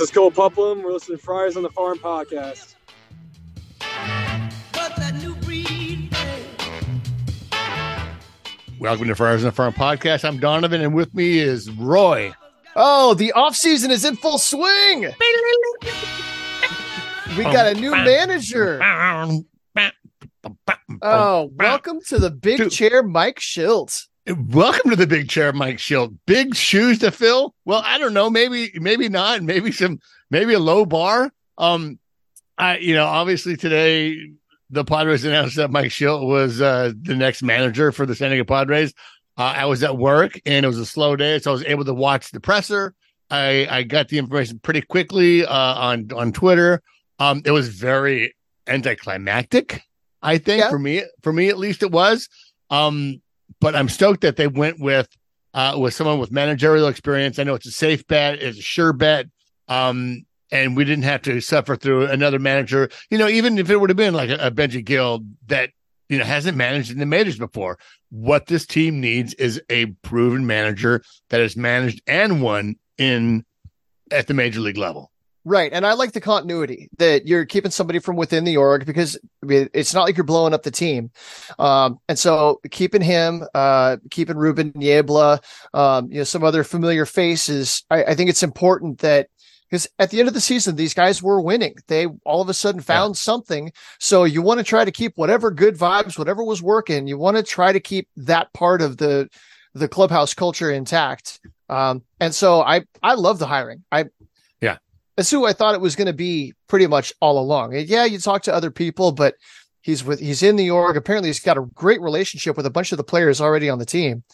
This is Cole Paplham. We're listening to Friars on the Farm podcast. Welcome to Friars on the Farm podcast. I'm Donovan, and with me is Roy. Oh, the off season is in full swing. We got a new manager. Oh, welcome to the big chair, Mike Shildt. Welcome to the big chair, Mike Shildt. Big shoes to fill. Well, I don't know. Maybe, maybe not. Maybe some, maybe a low bar. Um, I, you know, obviously today the Padres announced that Mike Shildt was uh, the next manager for the San Diego Padres. Uh, I was at work and it was a slow day, so I was able to watch the presser. I I got the information pretty quickly uh, on on Twitter. Um, it was very anticlimactic. I think Yeah. for me, for me at least, it was. Um, but I'm stoked that they went with uh, with someone with managerial experience. I know it's a safe bet, it's a sure bet. Um, and we didn't have to suffer through another manager. You know, even if it would have been like a, a Benji Gil that you know hasn't managed in the majors before, what this team needs is a proven manager that has managed and won in at the major league level. Right. And I like the continuity that you're keeping somebody from within the org because it's not like you're blowing up the team. Um, and so keeping him, uh, keeping Ruben Niebla, um, you know, some other familiar faces, I, I think it's important that because at the end of the season, these guys were winning. They all of a sudden found something. So you want to try to keep whatever good vibes, whatever was working, you want to try to keep that part of the the clubhouse culture intact. Um, and so I I love the hiring. I that's who I thought it was going to be pretty much all along. And yeah, you talk to other people, but he's with he's in the org. Apparently, he's got a great relationship with a bunch of the players already on the team.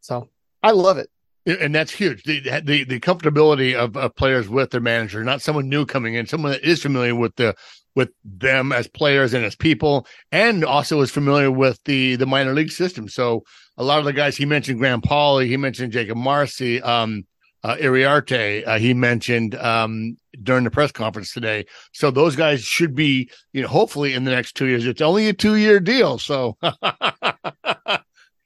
So I love it. and that's huge. The the the comfortability of, of players with their manager, not someone new coming in, someone that is familiar with the with them as players and as people, and also is familiar with the the minor league system. So a lot of the guys he mentioned, Graham Pauley, he mentioned Jakob Marsee, um, uh, Iriarte, uh, he mentioned um, during the press conference today. So those guys should be, you know, hopefully in the next two years. It's only a two year deal, so.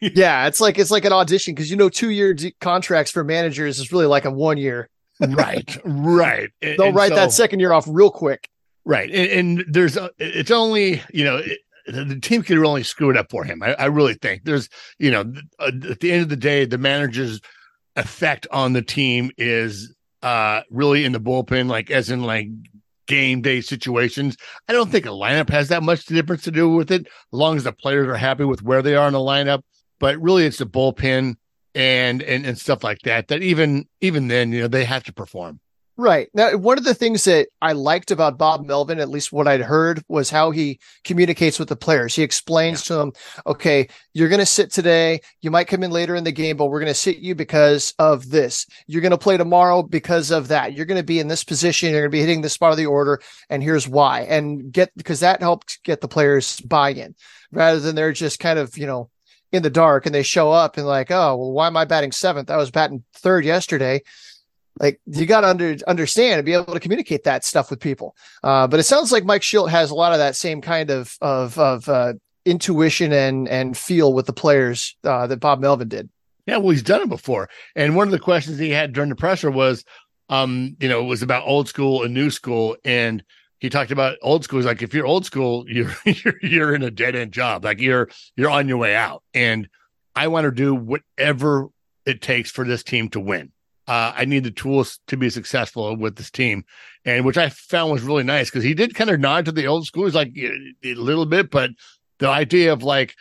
Yeah, it's like it's like an audition because you know two year contracts for managers is really like a one year. right, right. And- They'll write so- that second year off real quick. Right. And, and there's, a, it's only, you know, it, the, team could only screw it up for him. I, I really think there's, you know, uh, at the end of the day, the manager's effect on the team is uh really in the bullpen, like as in like game day situations. I don't think a lineup has that much difference to do with it, as long as the players are happy with where they are in the lineup. But really, it's the bullpen and and and stuff like that. That even even then, you know, they have to perform. Right. Now, one of the things that I liked about Bob Melvin, at least what I'd heard, was how he communicates with the players. He explains to them, okay, you're going to sit today. You might come in later in the game, but we're going to sit you because of this. You're going to play tomorrow because of that. You're going to be in this position. You're going to be hitting this spot of the order. And here's why. And get, because that helped get the players buy in rather than they're just kind of, you know, in the dark and they show up and like, oh, well, why am I batting seventh? I was batting third yesterday like you got to under, understand and be able to communicate that stuff with people. Uh, but it sounds like Mike Shildt has a lot of that same kind of of of uh, intuition and and feel with the players uh, that Bob Melvin did. Yeah, well, he's done it before. And one of the questions he had during the presser was, um, you know, it was about old school and new school. And he talked about old school. He's like, if you're old school, you're you're, you're in a dead end job. Like you're you're on your way out. And I want to do whatever it takes for this team to win. Uh, I need the tools to be successful with this team, and which I found was really nice because he did kind of nod to the old school. He's like a, little bit, but the idea of like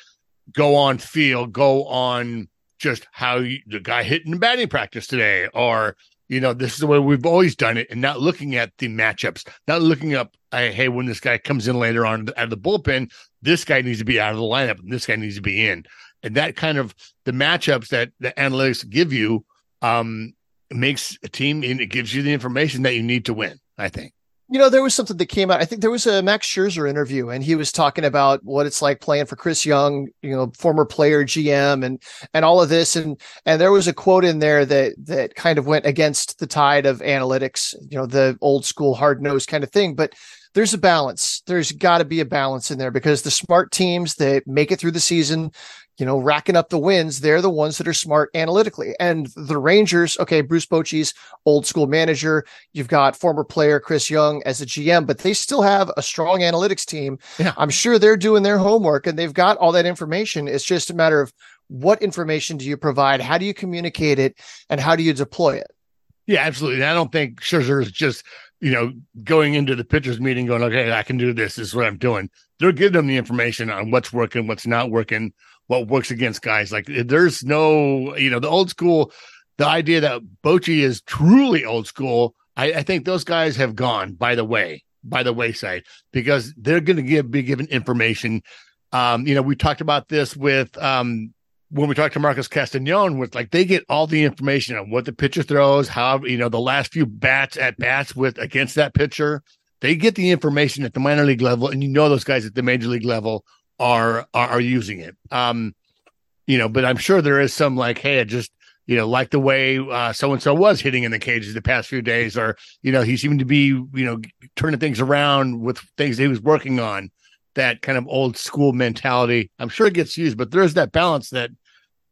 go on field, go on just how you, the guy hit in batting practice today, or you know, this is the way we've always done it, and not looking at the matchups, not looking up, hey, hey, when this guy comes in later on out of the bullpen, this guy needs to be out of the lineup, and this guy needs to be in, and that kind of the matchups that the analytics give you, um, makes a team and it gives you the information that you need to win. I think. You know, there was something that came out. I think there was a Max Scherzer interview, and he was talking about what it's like playing for Chris Young, you know, former player, GM, and and all of this. And and there was a quote in there that that kind of went against the tide of analytics, you know, the old school hard nosed kind of thing. But there's a balance. There's got to be a balance in there because the smart teams that make it through the season, you know, racking up the wins, they're the ones that are smart analytically. And the Rangers, okay, Bruce Bochy's old school manager. You've got former player Chris Young as a GM, but they still have a strong analytics team. Yeah. I'm sure they're doing their homework and they've got all that information. It's just a matter of what information do you provide? How do you communicate it? And how do you deploy it? Yeah, absolutely. I don't think Scherzer is just you know going into the pitchers meeting going, okay, I can do this. This is what I'm doing. They're giving them the information on what's working, what's not working, what works against guys. Like there's no, you know, the old school, the idea that Bochy is truly old school. I, I think those guys have gone by the way, by the wayside, because they're going to give be given information. Um, you know, we talked about this with um when we talked to Marcus Castanon, with like they get all the information on what the pitcher throws, how you know the last few bats at bats with against that pitcher. They get the information at the minor league level, and you know those guys at the major league level are are, are using it. Um, you know, but I'm sure there is some like, hey, I just you know, like the way so and so was hitting in the cages the past few days, or you know, he seemed to be you know turning things around with things he was working on that kind of old school mentality. I'm sure it gets used, but there's that balance that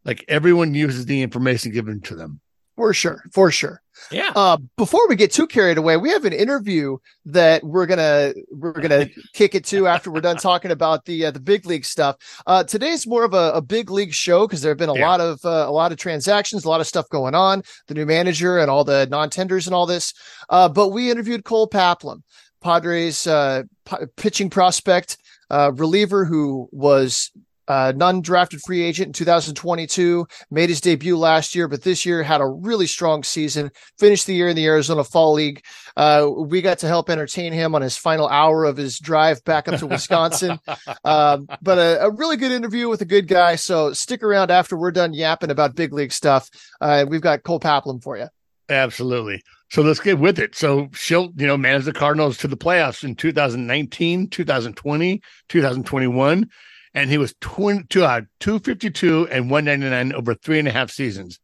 like everyone uses the information given to them. For sure, for sure. Yeah. Uh, before we get too carried away, we have an interview that we're gonna we're gonna kick it to after we're done talking about the uh, the big league stuff. Uh, today's more of a, a big league show because there have been a Yeah. lot of uh, a lot of transactions, a lot of stuff going on, the new manager and all the non tenders and all this. Uh, but we interviewed Cole Paplham, Padres uh, p- pitching prospect, uh, reliever who was. Uh, non-drafted free agent in 2022 made his debut last year, but this year had a really strong season finished the year in the Arizona Fall League. Uh, we got to help entertain him on his final hour of his drive back up to Wisconsin. um, but a, a really good interview with a good guy. So stick around after we're done yapping about big league stuff. Uh, we've got Cole Paplham for you. Absolutely. So let's get with it. So Shildt, you know, manage the Cardinals to the playoffs in 2019, 2020, 2021. And he was 20, uh, 252 and 199 over three and a half seasons.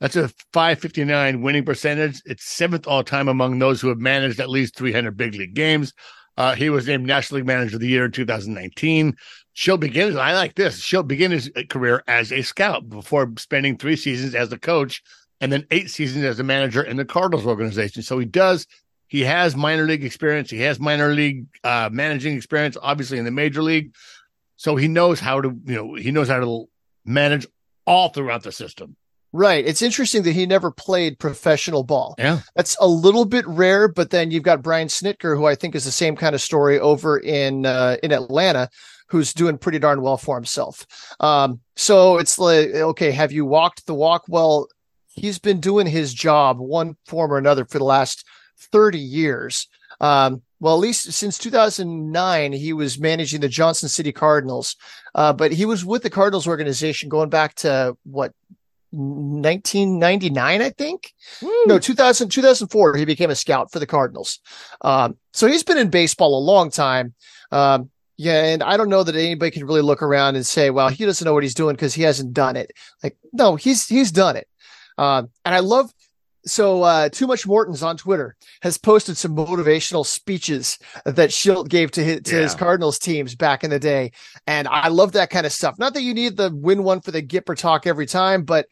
That's a 559 winning percentage. It's seventh all time among those who have managed at least 300 big league games. Uh, he was named National League Manager of the Year in 2019. Shildt begin, I like this. Shildt begin his career as a scout before spending three seasons as a coach and then eight seasons as a manager in the Cardinals organization. So he does, he has minor league experience. He has minor league uh, managing experience, obviously in the major league. So he knows how to, you know, he knows how to manage all throughout the system. Right. It's interesting that he never played professional ball. Yeah. That's a little bit rare, but then you've got Brian Snitker, who I think is the same kind of story over in uh, in Atlanta, who's doing pretty darn well for himself. Um, so it's like, okay, have you walked the walk? Well, he's been doing his job one form or another for the last 30 years. Um, well, at least since 2009, he was managing the Johnson City Cardinals. Uh, but he was with the Cardinals organization going back to what 1999, I think. No, 2000, 2004, he became a scout for the Cardinals. Um, so he's been in baseball a long time. Um, yeah, and I don't know that anybody can really look around and say, "Well, he doesn't know what he's doing because he hasn't done it." Like, no, he's he's done it. Um, and I love so uh, too much Morton's on Twitter has posted some motivational speeches that Shildt gave to his, to his Cardinals teams back in the day, and I love that kind of stuff. Not that you need the win one for the Gipper talk every time, but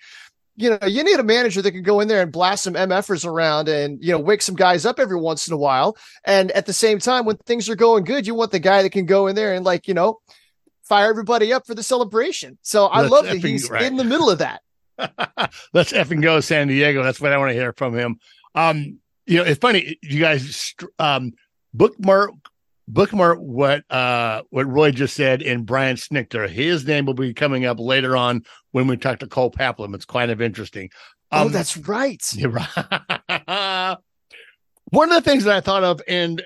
you know you need a manager that can go in there and blast some MFers around and you know wake some guys up every once in a while. And at the same time, when things are going good, you want the guy that can go in there and like you know fire everybody up for the celebration. So I That's love that he's right. in the middle of that. Let's effing go San Diego. That's what I want to hear from him. Um, you know, it's funny. You guys um, bookmark bookmark what uh what Roy just said in Brian Snitker. His name will be coming up later on when we talk to Cole Paplham. It's kind of interesting. oh, Um, that's right. Right. One of the things that I thought of, and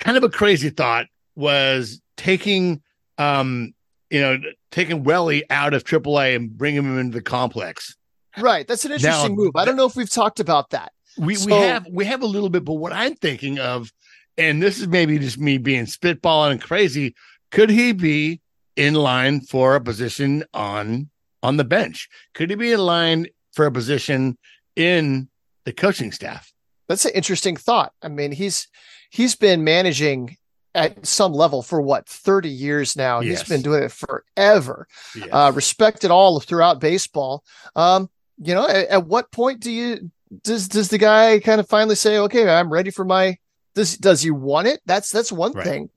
kind of a crazy thought, was taking, um, you know, taking Welly out of AAA and bringing him into the complex. Right. That's an interesting move. I don't know if we've talked about that. We we have we have a little bit, but what I'm thinking of, and this is maybe just me being spitballing and crazy, could he be in line for a position on on the bench? Could he be in line for a position in the coaching staff? That's an interesting thought. I mean, he's he's been managing at some level for what 30 years now. Yes. He's been doing it forever. Yes. Uh, respected all throughout baseball. Um, you know, at, at what point do you does does the guy kind of finally say, "Okay, I'm ready for my"? Does does he want it? That's that's one Right. thing.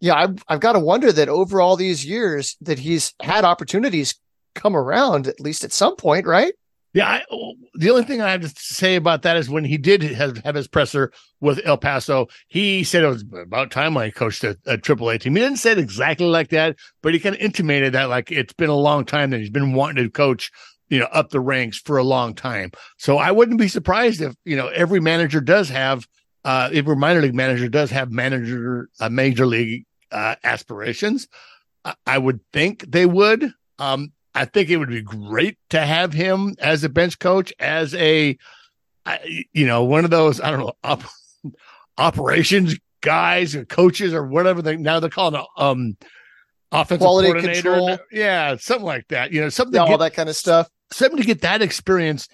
Yeah, I've I've got to wonder that over all these years that he's had opportunities come around at least at some point, right? Yeah, I, the only thing I have to say about that is when he did have, have his presser with El Paso, he said it was about time I coached a, triple a AAA team. He didn't say it exactly like that, but he kind of intimated that like it's been a long time that he's been wanting to coach, you know, up the ranks for a long time. So I wouldn't be surprised if you know every manager does have, uh, every minor league manager does have manager uh, major league uh, aspirations. I, I would think they would. Um, I think it would be great to have him as a bench coach, as a, you know, one of those I don't know op- operations guys or coaches or whatever they now they're calling it um offensive Quality coordinator. control. Yeah, something like that. You know, something Yeah, to all that kind of stuff. something to get that experience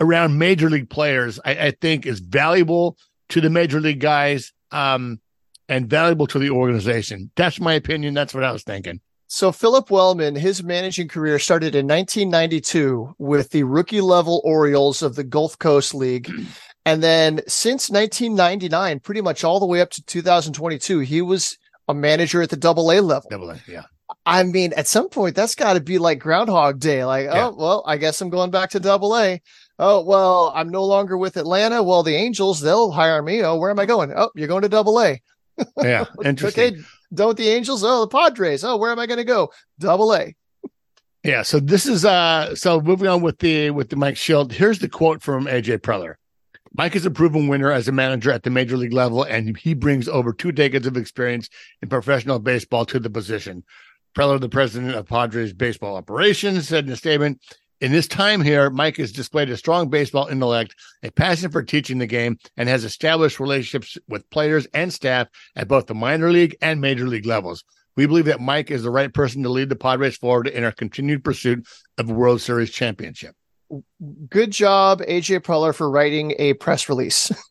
around major league players. I, I think is valuable to the major league guys. Um, and valuable to the organization. That's my opinion. That's what I was thinking. So Phillip Wellman, his managing career started in 1992 with the rookie level Orioles of the Gulf Coast League. And then since 1999, pretty much all the way up to 2022, he was a manager at the double A level. Double A, yeah. I mean, at some point, that's got to be like Groundhog Day. Like, Yeah. oh, well, I guess I'm going back to double A. Oh, well, I'm no longer with Atlanta. Well, the Angels, they'll hire me. Oh, where am I going? Oh, you're going to double A. Yeah, interesting. Okay. Don't the Angels? Oh, the Padres. Oh, where am I going to go? Double A. Yeah, so this is uh so moving on with the with the Mike Shildt. Here's the quote from AJ Preller. Mike is a proven winner as a manager at the major league level, and he brings over two decades of experience in professional baseball to the position. Preller, the president of Padres baseball operations, said in a statement, in this time here, Mike has displayed a strong baseball intellect, a passion for teaching the game, and has established relationships with players and staff at both the minor league and major league levels. We believe that Mike is the right person to lead the Padres forward in our continued pursuit of a World Series championship. Good job, AJ Preller, for writing a press release.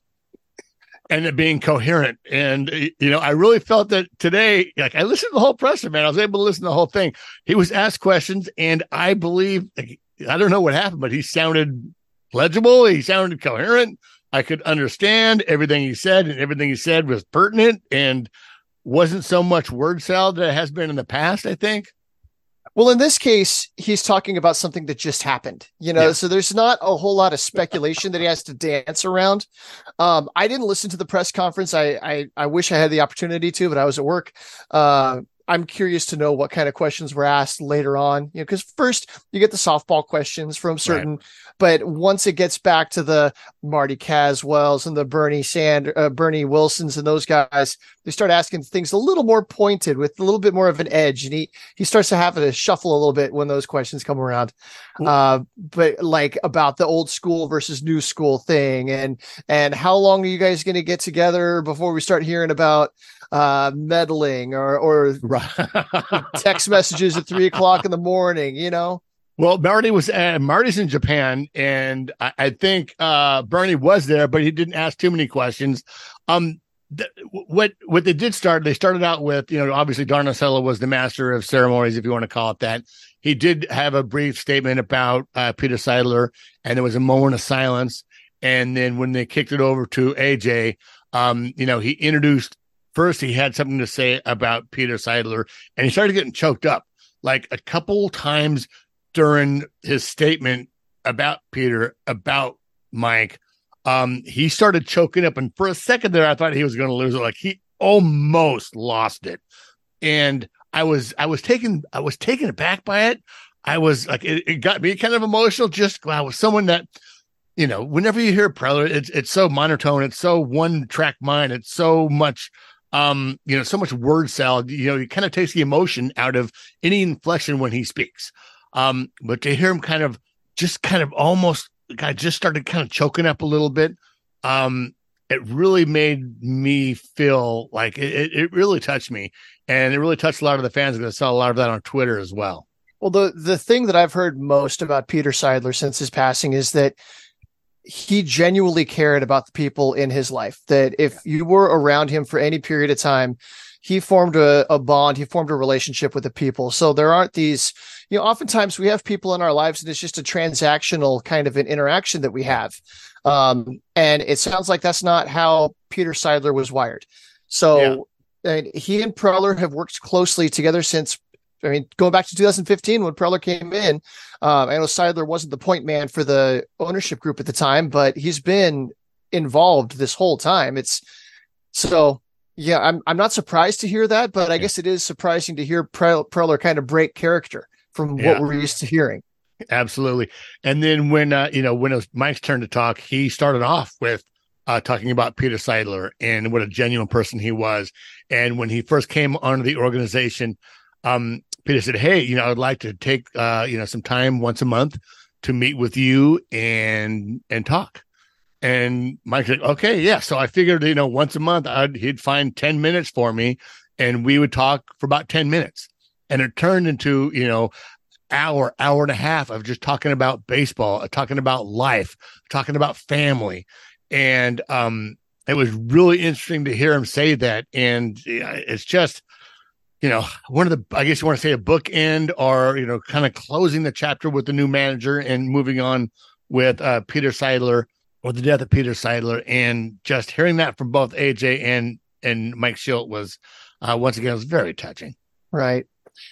And it being coherent. And, you know, I really felt that today, like I listened to the whole presser, man. I was able to listen to the whole thing. He was asked questions, and I believe, I don't know what happened, but he sounded legible. He sounded coherent. I could understand everything he said, and everything he said was pertinent and wasn't so much word salad that it has been in the past, I think. Well, in this case, he's talking about something that just happened, you know, Yeah. so there's not a whole lot of speculation that he has to dance around. Um, I didn't listen to the press conference. I, I, I wish I had the opportunity to, but I was at work. Uh, I'm curious to know what kind of questions were asked later on, you know, because first you get the softball questions from certain, but once it gets back to the Marty Caswells and the Bernie Sand, uh, Bernie Wilsons and those guys, they start asking things a little more pointed with a little bit more of an edge, and he he starts to have to shuffle a little bit when those questions come around. Uh, but like about the old school versus new school thing, and and how long are you guys going to get together before we start hearing about uh meddling or or text messages at three o'clock in the morning? You know, Well, Marty was uh, Marty's in Japan, and I, I think uh, Bernie was there, but he didn't ask too many questions. Um, th- what what they did start, they started out with, you know, obviously Don Orsillo was the master of ceremonies, if you want to call it that. He did have a brief statement about uh, Peter Seidler, and there was a moment of silence. And then when they kicked it over to AJ, um, you know, he introduced first. He had something to say about Peter Seidler, and he started getting choked up like a couple times during his statement about Peter, about Mike, um, he started choking up. And for a second there, I thought he was going to lose it. Like he almost lost it. And I was, I was taken, I was taken aback by it. I was like, it, it got me kind of emotional. Just wow, with someone that, you know, whenever you hear Preller, it's it's so monotone, it's so one track mind, it's so much, um, you know, so much word salad. You know, it kind of takes the emotion out of any inflection when he speaks. Um, but to hear him kind of just kind of almost guy just started kind of choking up a little bit. Um, it really made me feel like it, it really touched me. And it really touched a lot of the fans because I saw a lot of that on Twitter as well. Well, the the thing that I've heard most about Peter Seidler since his passing is that he genuinely cared about the people in his life. That if you were around him for any period of time, he formed a, a bond, he formed a relationship with the people. So there aren't these, you know, oftentimes we have people in our lives and it's just a transactional kind of an interaction that we have. Um, and it sounds like that's not how Peter Seidler was wired. So yeah. and he and Preller have worked closely together since I mean, going back to 2015 when Preller came in, um, I know Seidler wasn't the point man for the ownership group at the time, but he's been involved this whole time. It's so yeah, I'm I'm not surprised to hear that, but I yeah. guess it is surprising to hear Preller kind of break character from yeah. what we're used to hearing. Absolutely. And then when uh, you know when it was Mike's turn to talk, he started off with uh, talking about Peter Seidler and what a genuine person he was. And when he first came onto the organization, um, Peter said, "Hey, you know, I'd like to take uh, you know some time once a month to meet with you and and talk." And Mike said, "Okay, yeah." So I figured, you know, once a month, I'd he'd find ten minutes for me, and we would talk for about ten minutes. And it turned into, you know, hour, hour and a half of just talking about baseball, talking about life, talking about family, and um, it was really interesting to hear him say that. And it's just you know, one of the, I guess you want to say a bookend or, you know, kind of closing the chapter with the new manager and moving on with uh, Peter Seidler or the death of Peter Seidler. And just hearing that from both AJ and, and Mike Shildt was, uh, once again, was very touching. Right.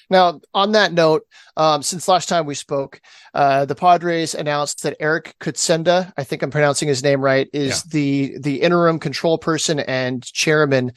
Now, on that note, um, since last time we spoke, uh, the Padres announced that Eric Kutsenda, I think I'm pronouncing his name right, is yeah. the the interim control person and chairman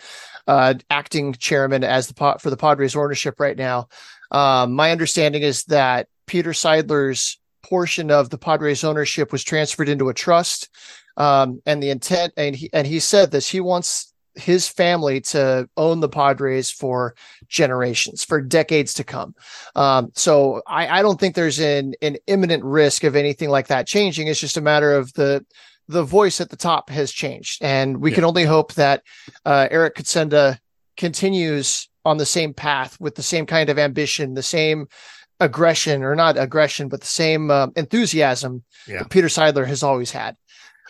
uh, acting chairman as the for the Padres ownership right now. Um, my understanding is that Peter Seidler's portion of the Padres ownership was transferred into a trust. Um, and the intent, and he, and he said this, he wants his family to own the Padres for generations, for decades to come. Um, so I, I, don't think there's an, an imminent risk of anything like that changing. It's just a matter of the the voice at the top has changed, and we yeah. can only hope that uh, Eric Kutsenda continues on the same path with the same kind of ambition, the same aggression, or not aggression, but the same uh, enthusiasm yeah. that Peter Seidler has always had.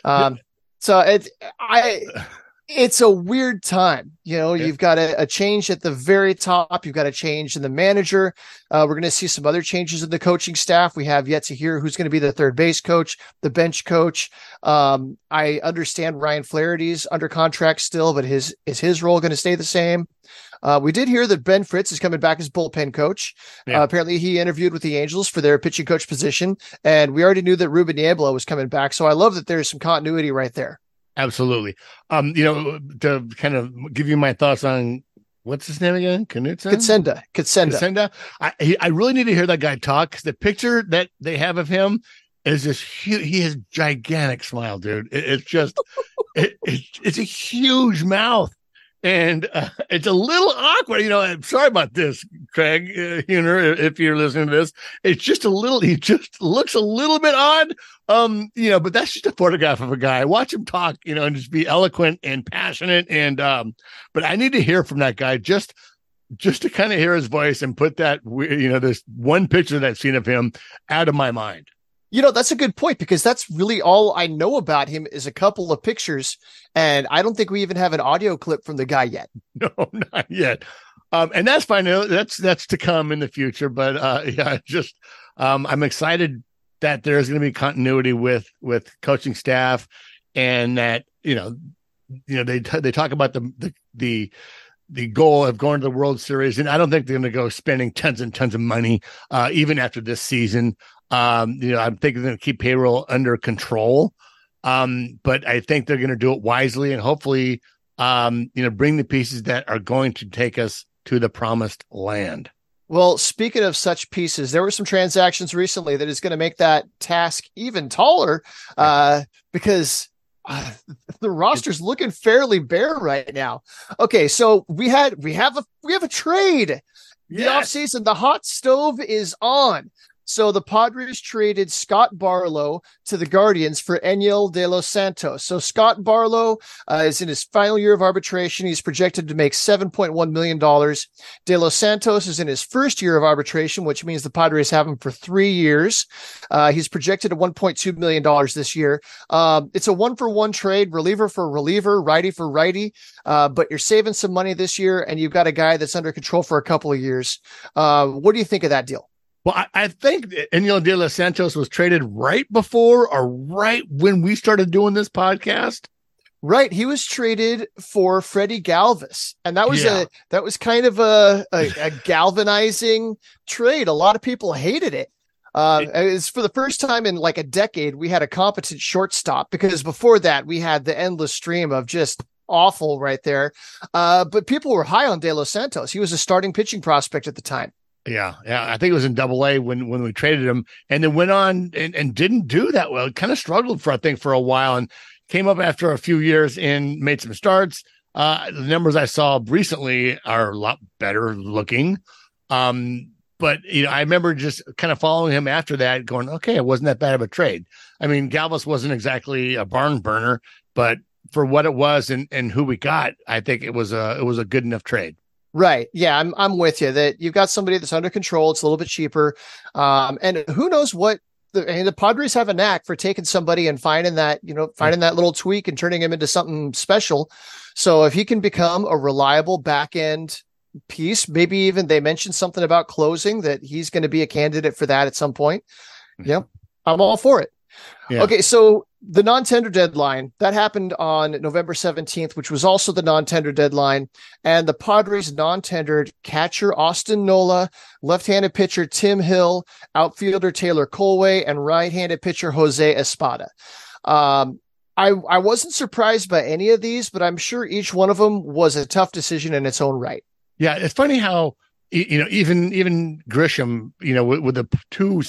Um. So it, I it's a weird time. You know, yeah. you've got a, a, change at the very top. You've got a change in the manager. Uh, we're going to see some other changes in the coaching staff. We have yet to hear who's going to be the third base coach, the bench coach. Um, I understand Ryan Flaherty's under contract still, but his is his role going to stay the same? Uh, we did hear that Ben Fritz is coming back as bullpen coach. Yeah. Uh, apparently, he interviewed with the Angels for their pitching coach position, and we already knew that Ruben Niebla was coming back. So I love that there's some continuity right there. Absolutely. Um, you know, to kind of give you my thoughts on what's his name again? Knutson? Kutsenda. Kutsenda. Kutsenda. I he, I really need to hear that guy talk because the picture that they have of him is just huge. He has gigantic smile, dude. It, it's just it, it, it's a huge mouth and uh, it's a little awkward. You know, I'm sorry about this, Craig uh, Huner, if you're listening to this. It's just a little. He just looks a little bit odd. Um, you know, but that's just a photograph of a guy. Watch him talk, you know, and just be eloquent and passionate. And um, but I need to hear from that guy just just to kind of hear his voice and put that you know this one picture that I've seen of him out of my mind. You know, that's a good point because that's really all I know about him is a couple of pictures. And I don't think we even have an audio clip from the guy yet. No, not yet. Um, and that's fine. That's that's to come in the future. But uh, yeah, just um, I'm excited that there's going to be continuity with with coaching staff, and that you know, you know they they talk about the the the the goal of going to the World Series, and I don't think they're going to go spending tons and tons of money, uh, even after this season. Um, you know, I'm thinking they're going to keep payroll under control. Um, but I think they're going to do it wisely and hopefully, um, you know, bring the pieces that are going to take us to the promised land. Well, speaking of such pieces, there were some transactions recently that is going to make that task even taller uh, because uh, the roster's looking fairly bare right now. Okay, so we had we have a we have a trade. The yes. offseason, the hot stove is on. So the Padres traded Scott Barlow to the Guardians for Enyel De Los Santos. So Scott Barlow uh, is in his final year of arbitration. He's projected to make $7.1 million. De Los Santos is in his first year of arbitration, which means the Padres have him for three years. Uh, he's projected at $1.2 million this year. Um, it's a one for one trade, reliever for reliever, righty for righty. Uh, but you're saving some money this year and you've got a guy that's under control for a couple of years. Uh, what do you think of that deal? Well, I, I think Enyel De Los Santos was traded right before or right when we started doing this podcast. Right, he was traded for Freddie Galvis, and that was yeah. a that was kind of a, a, a galvanizing trade. A lot of people hated it. Uh, it's for the first time in like a decade we had a competent shortstop because before that we had the endless stream of just awful right there. Uh, but people were high on De Los Santos. He was a starting pitching prospect at the time. Yeah, yeah. I think it was in double A when when we traded him and then went on and, and didn't do that well. Kind of struggled for I think for a while and came up after a few years and made some starts. Uh, the numbers I saw recently are a lot better looking. Um, but you know, I remember just kind of following him after that, going, okay, it wasn't that bad of a trade. I mean, Galvis wasn't exactly a barn burner, but for what it was and, and who we got, I think it was a it was a good enough trade. Right. Yeah, I'm I'm with you that you've got somebody that's under control. It's a little bit cheaper. Um, and who knows what the, I mean, the Padres have a knack for taking somebody and finding that, you know, finding that little tweak and turning him into something special. So if he can become a reliable back end piece, maybe even they mentioned something about closing that he's going to be a candidate for that at some point. Mm-hmm. Yep. I'm all for it. Yeah. Okay, so the non-tender deadline that happened on November 17th, which was also the non-tender deadline, and the Padres non-tendered catcher Austin Nola, left-handed pitcher Tim Hill, outfielder Taylor Kohlwey, and right-handed pitcher Jose Espada. Um, I I wasn't surprised by any of these, but I'm sure each one of them was a tough decision in its own right. Yeah, it's funny how you know even even Grisham, you know, with, with the two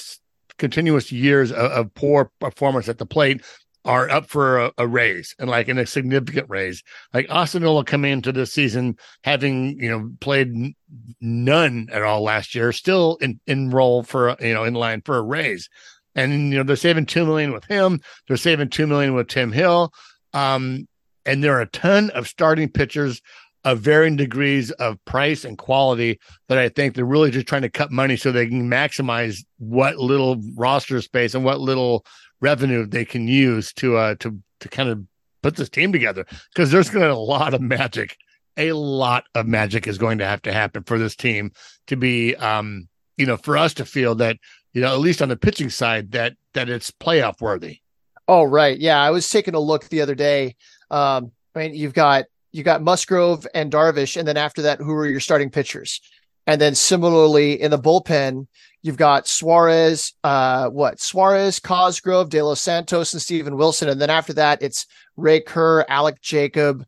continuous years of, of poor performance at the plate are up for a, a, raise and like in a significant raise. Like Austin will come into this season having you know played n- none at all last year, still in enroll for you know in line for a raise, and you know they're saving two million with him. They're saving two million with Tim Hill, um, and there are a ton of starting pitchers of varying degrees of price and quality that I think they're really just trying to cut money so they can maximize what little roster space and what little revenue they can use to uh to to kind of put this team together. Because there's going to be a lot of magic. A lot of magic is going to have to happen for this team to be um you know for us to feel that you know at least on the pitching side that that it's playoff worthy. Oh right. Yeah i was taking a look the other day. Um I mean, you've got you got Musgrove and Darvish, and then after that, who are your starting pitchers? And then similarly in the bullpen, you've got Suarez, uh, what Suarez, Cosgrove, De Los Santos, and Steven Wilson. And then after that, it's Ray Kerr, Alec Jacob,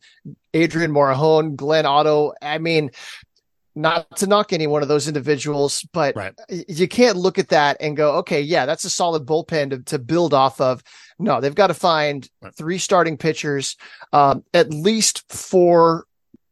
Adrian Morejon, Glenn Otto. I mean, not to knock any one of those individuals, but right. you can't look at that and go, okay, yeah, that's a solid bullpen to, to build off of. No, they've got to find three starting pitchers, um, at least four,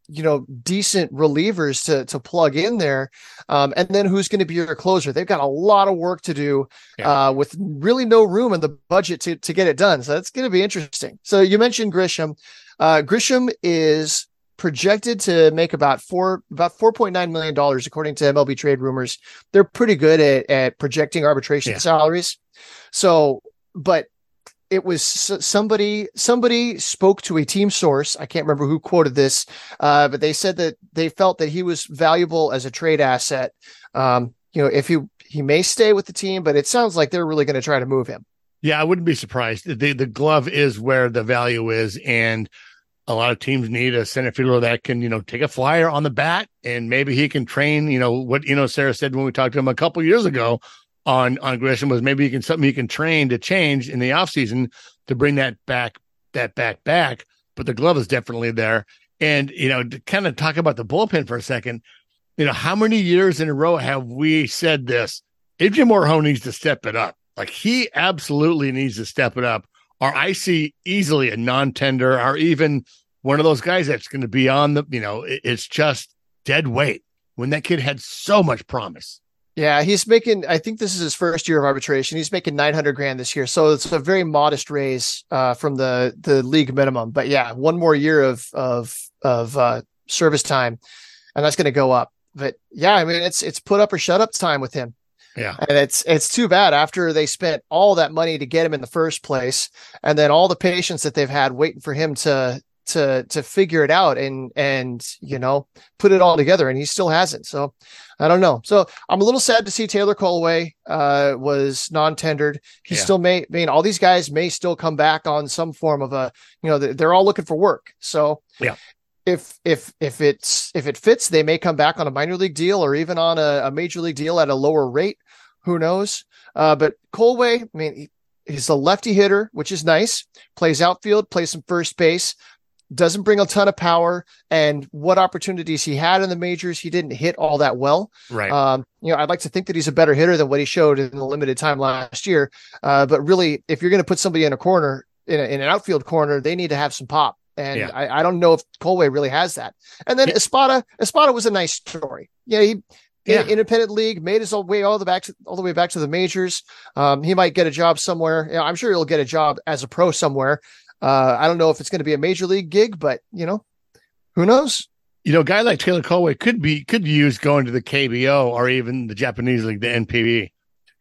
you know, decent relievers to to plug in there, um, and then who's going to be your closer? They've got a lot of work to do yeah. uh, with really no room in the budget to to get it done. So that's going to be interesting. So you mentioned Grisham. Uh, Grisham is projected to make about four about four point nine million dollars according to MLB trade rumors. They're pretty good at, at projecting arbitration yeah. salaries. So, but it was somebody somebody spoke to a team source. I can't remember who quoted this uh, but they said that they felt that he was valuable as a trade asset. Um, you know if he he may stay with the team but it sounds like they're really going to try to move him. Yeah i wouldn't be surprised. The the glove is where the value is and a lot of teams need a center fielder that can, you know, take a flyer on the bat and maybe he can train, you know, what, you know, Sarah said when we talked to him a couple years ago on, on Grisham was maybe you can, something you can train to change in the offseason to bring that back, that back, back. But the glove is definitely there. And, you know, to kind of talk about the bullpen for a second, you know, how many years in a row have we said this? Adrian Morejon needs to step it up. Like he absolutely needs to step it up or I see easily a non-tender or even one of those guys that's going to be on the, you know, it's just dead weight when that kid had so much promise. Yeah, he's making. I think this is his first year of arbitration. He's making nine hundred grand this year, so it's a very modest raise uh, from the the league minimum. But yeah, one more year of of of uh, service time, and that's going to go up. But yeah, I mean, it's it's put up or shut up time with him. Yeah, and it's it's too bad after they spent all that money to get him in the first place, and then all the patience that they've had waiting for him to to to figure it out and and you know put it all together and he still hasn't so i don't know. So i'm a little sad to see taylor Kohlwey uh was non-tendered. He yeah. still may I mean all these guys may still come back on some form of a you know they're all looking for work. So yeah. if if if it's if it fits they may come back on a minor league deal or even on a, a major league deal at a lower rate. Who knows? Uh but Kohlwey, i mean he, he's a lefty hitter which is nice. Plays outfield plays some first base doesn't bring a ton of power and what opportunities he had in the majors he didn't hit all that well. Right. Um, you know i'd like to think that he's a better hitter than what he showed in the limited time last year. Uh, but really if you're going to put somebody in a corner in, a, in, an outfield corner they need to have some pop. And yeah. I, I, don't know if Kohlwey really has that. And then yeah. espada espada was a nice story. Yeah he yeah. independent league made his way all the back to, all the way back to the majors. Um, he might get a job somewhere. You know, i'm sure he'll get a job as a pro somewhere uh, I don't know if it's going to be a major league gig, but you know, who knows? You know, a guy like Taylor Kohlwey could be could use going to the KBO or even the Japanese league, the NPB.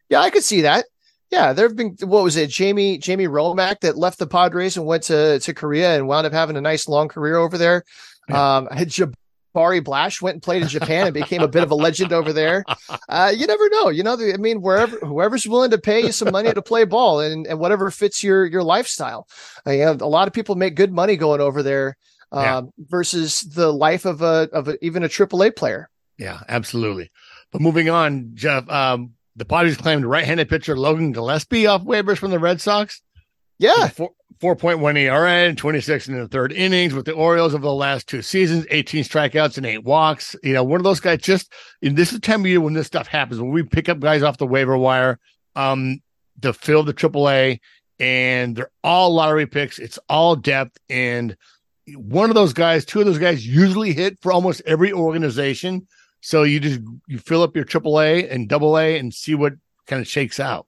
Yeah, I could see that. Yeah, there have been what was it, Jamie Jamie Romak that left the Padres and went to to Korea and wound up having a nice long career over there. Yeah. Um, Jabari Blash went and played in Japan and became a bit of a legend over there. Uh, you never know. You know, I mean, wherever whoever's willing to pay you some money to play ball and, and whatever fits your your lifestyle. Uh, you know, a lot of people make good money going over there um, yeah. versus the life of a of a, even a AAA player. Yeah, absolutely. But moving on, Jeff, um, the Padres claimed right-handed pitcher Logan Gillespie off waivers from the Red Sox. Yeah, 4.1 ERA and 26 in the third innings with the Orioles over the last two seasons, 18 strikeouts and eight walks. You know, one of those guys just in this is the time of year when this stuff happens, when we pick up guys off the waiver wire um, to fill the AAA, and they're all lottery picks. It's all depth. And one of those guys, two of those guys usually hit for almost every organization. So you just you fill up your AAA and double A and see what kind of shakes out.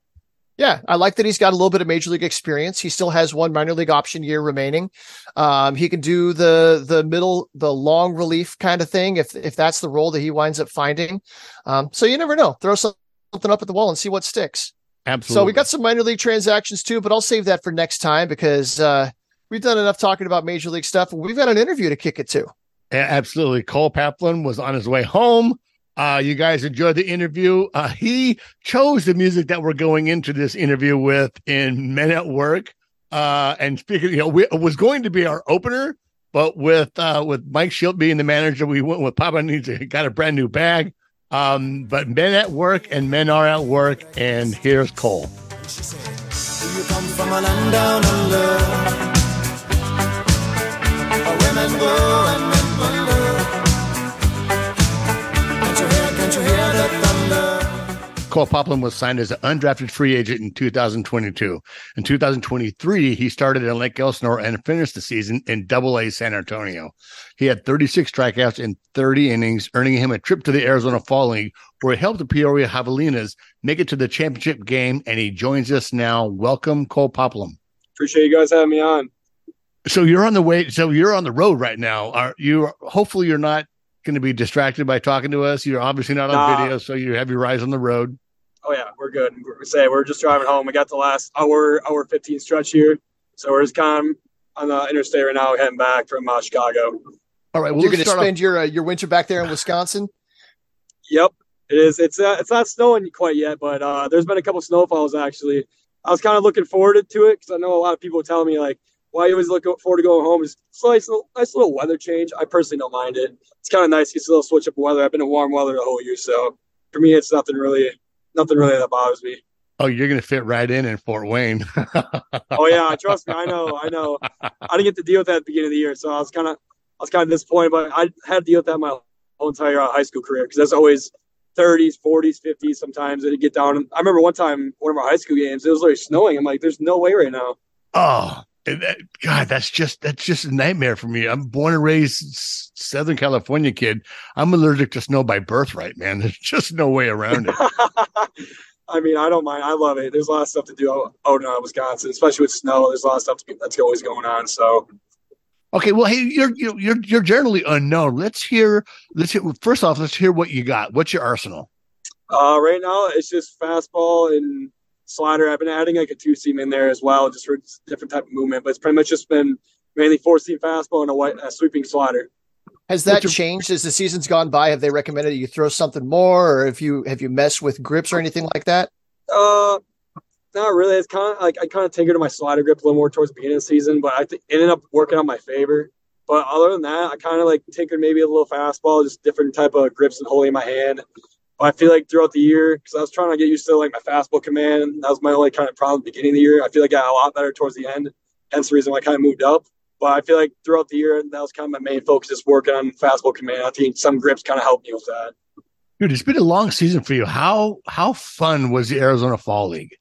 Yeah, I like that he's got a little bit of major league experience. He still has one minor league option year remaining. Um, he can do the the middle, the long relief kind of thing if if that's the role that he winds up finding. Um, so you never know. Throw something up at the wall and see what sticks. Absolutely. So we got some minor league transactions too, but I'll save that for next time because uh, we've done enough talking about major league stuff. We've got an interview to kick it to. Yeah, absolutely. Cole Paplham was on his way home uh, you guys enjoyed the interview. Uh, he chose the music that we're going into this interview with in Men at Work. Uh, and speaking, you know, we, it was going to be our opener, but with uh, with Mike Shildt being the manager, we went with Papa needs a, got a brand new bag. Um, but Men at Work and Men Are at Work, and here's Cole. Women go and Cole Paplham was signed as an undrafted free agent in 2022. In 2023, he started in Lake Elsinore and finished the season in Double A San Antonio. He had 36 strikeouts in 30 innings, earning him a trip to the Arizona Fall League, where he helped the Peoria Javelinas make it to the championship game. And he joins us now. Welcome, Cole Paplham. Appreciate you guys having me on. So you're on the way. So you're on the road right now. Are you? Hopefully, you're not going to be distracted by talking to us. You're obviously not on nah. video, so you have your eyes on the road. Oh yeah, we're good. We say we're just driving home. We got the last hour, hour fifteen stretch here, so we're just kind of on the interstate right now, heading back from uh, Chicago. All right, well, you're going to spend off- your uh, your winter back there in Wisconsin. Yep, it is. It's uh, it's not snowing quite yet, but uh, there's been a couple snowfalls actually. I was kind of looking forward to it because I know a lot of people telling me like, "Why you always look forward to going home?" It's a nice, little, nice little weather change. I personally don't mind it. It's kind of nice. It's a little switch up weather. I've been in warm weather the whole year, so for me, it's nothing really nothing really that bothers me. Oh, you're gonna fit right in in Fort Wayne. oh yeah, trust me, I know, I know. I didn't get to deal with that at the beginning of the year, so I was kind of, I was kind of disappointed. But I had to deal with that my whole entire uh, high school career because that's always 30s, 40s, 50s. Sometimes it'd get down. I remember one time, one of our high school games, it was like snowing. I'm like, there's no way right now. Oh, that, God, that's just that's just a nightmare for me. I'm born and raised Southern California kid. I'm allergic to snow by birthright, man. There's just no way around it. I mean, I don't mind. I love it. There's a lot of stuff to do out in Wisconsin, especially with snow. There's a lot of stuff be, that's always going on. So, okay, well, hey, you're you're you're generally unknown. Let's hear. Let's hear. First off, let's hear what you got. What's your arsenal? Uh, right now, it's just fastball and slider. I've been adding like a two seam in there as well, just for different type of movement. But it's pretty much just been mainly four seam fastball and a white a sweeping slider. Has that your- changed as the season's gone by? Have they recommended you throw something more, or if you have you messed with grips or anything like that? Uh, not really. It's kind of like I kind of tinkered to my slider grip a little more towards the beginning of the season, but I th- ended up working on my favor. But other than that, I kind of like tinkered maybe a little fastball, just different type of grips and holding my hand. I feel like throughout the year, because I was trying to get used to like my fastball command, that was my only kind of problem at the beginning of the year. I feel like I got a lot better towards the end. Hence the reason why I kind of moved up. But I feel like throughout the year, that was kind of my main focus, just working on fastball command. I think some grips kind of helped me with that. Dude, it's been a long season for you. How how fun was the Arizona Fall League?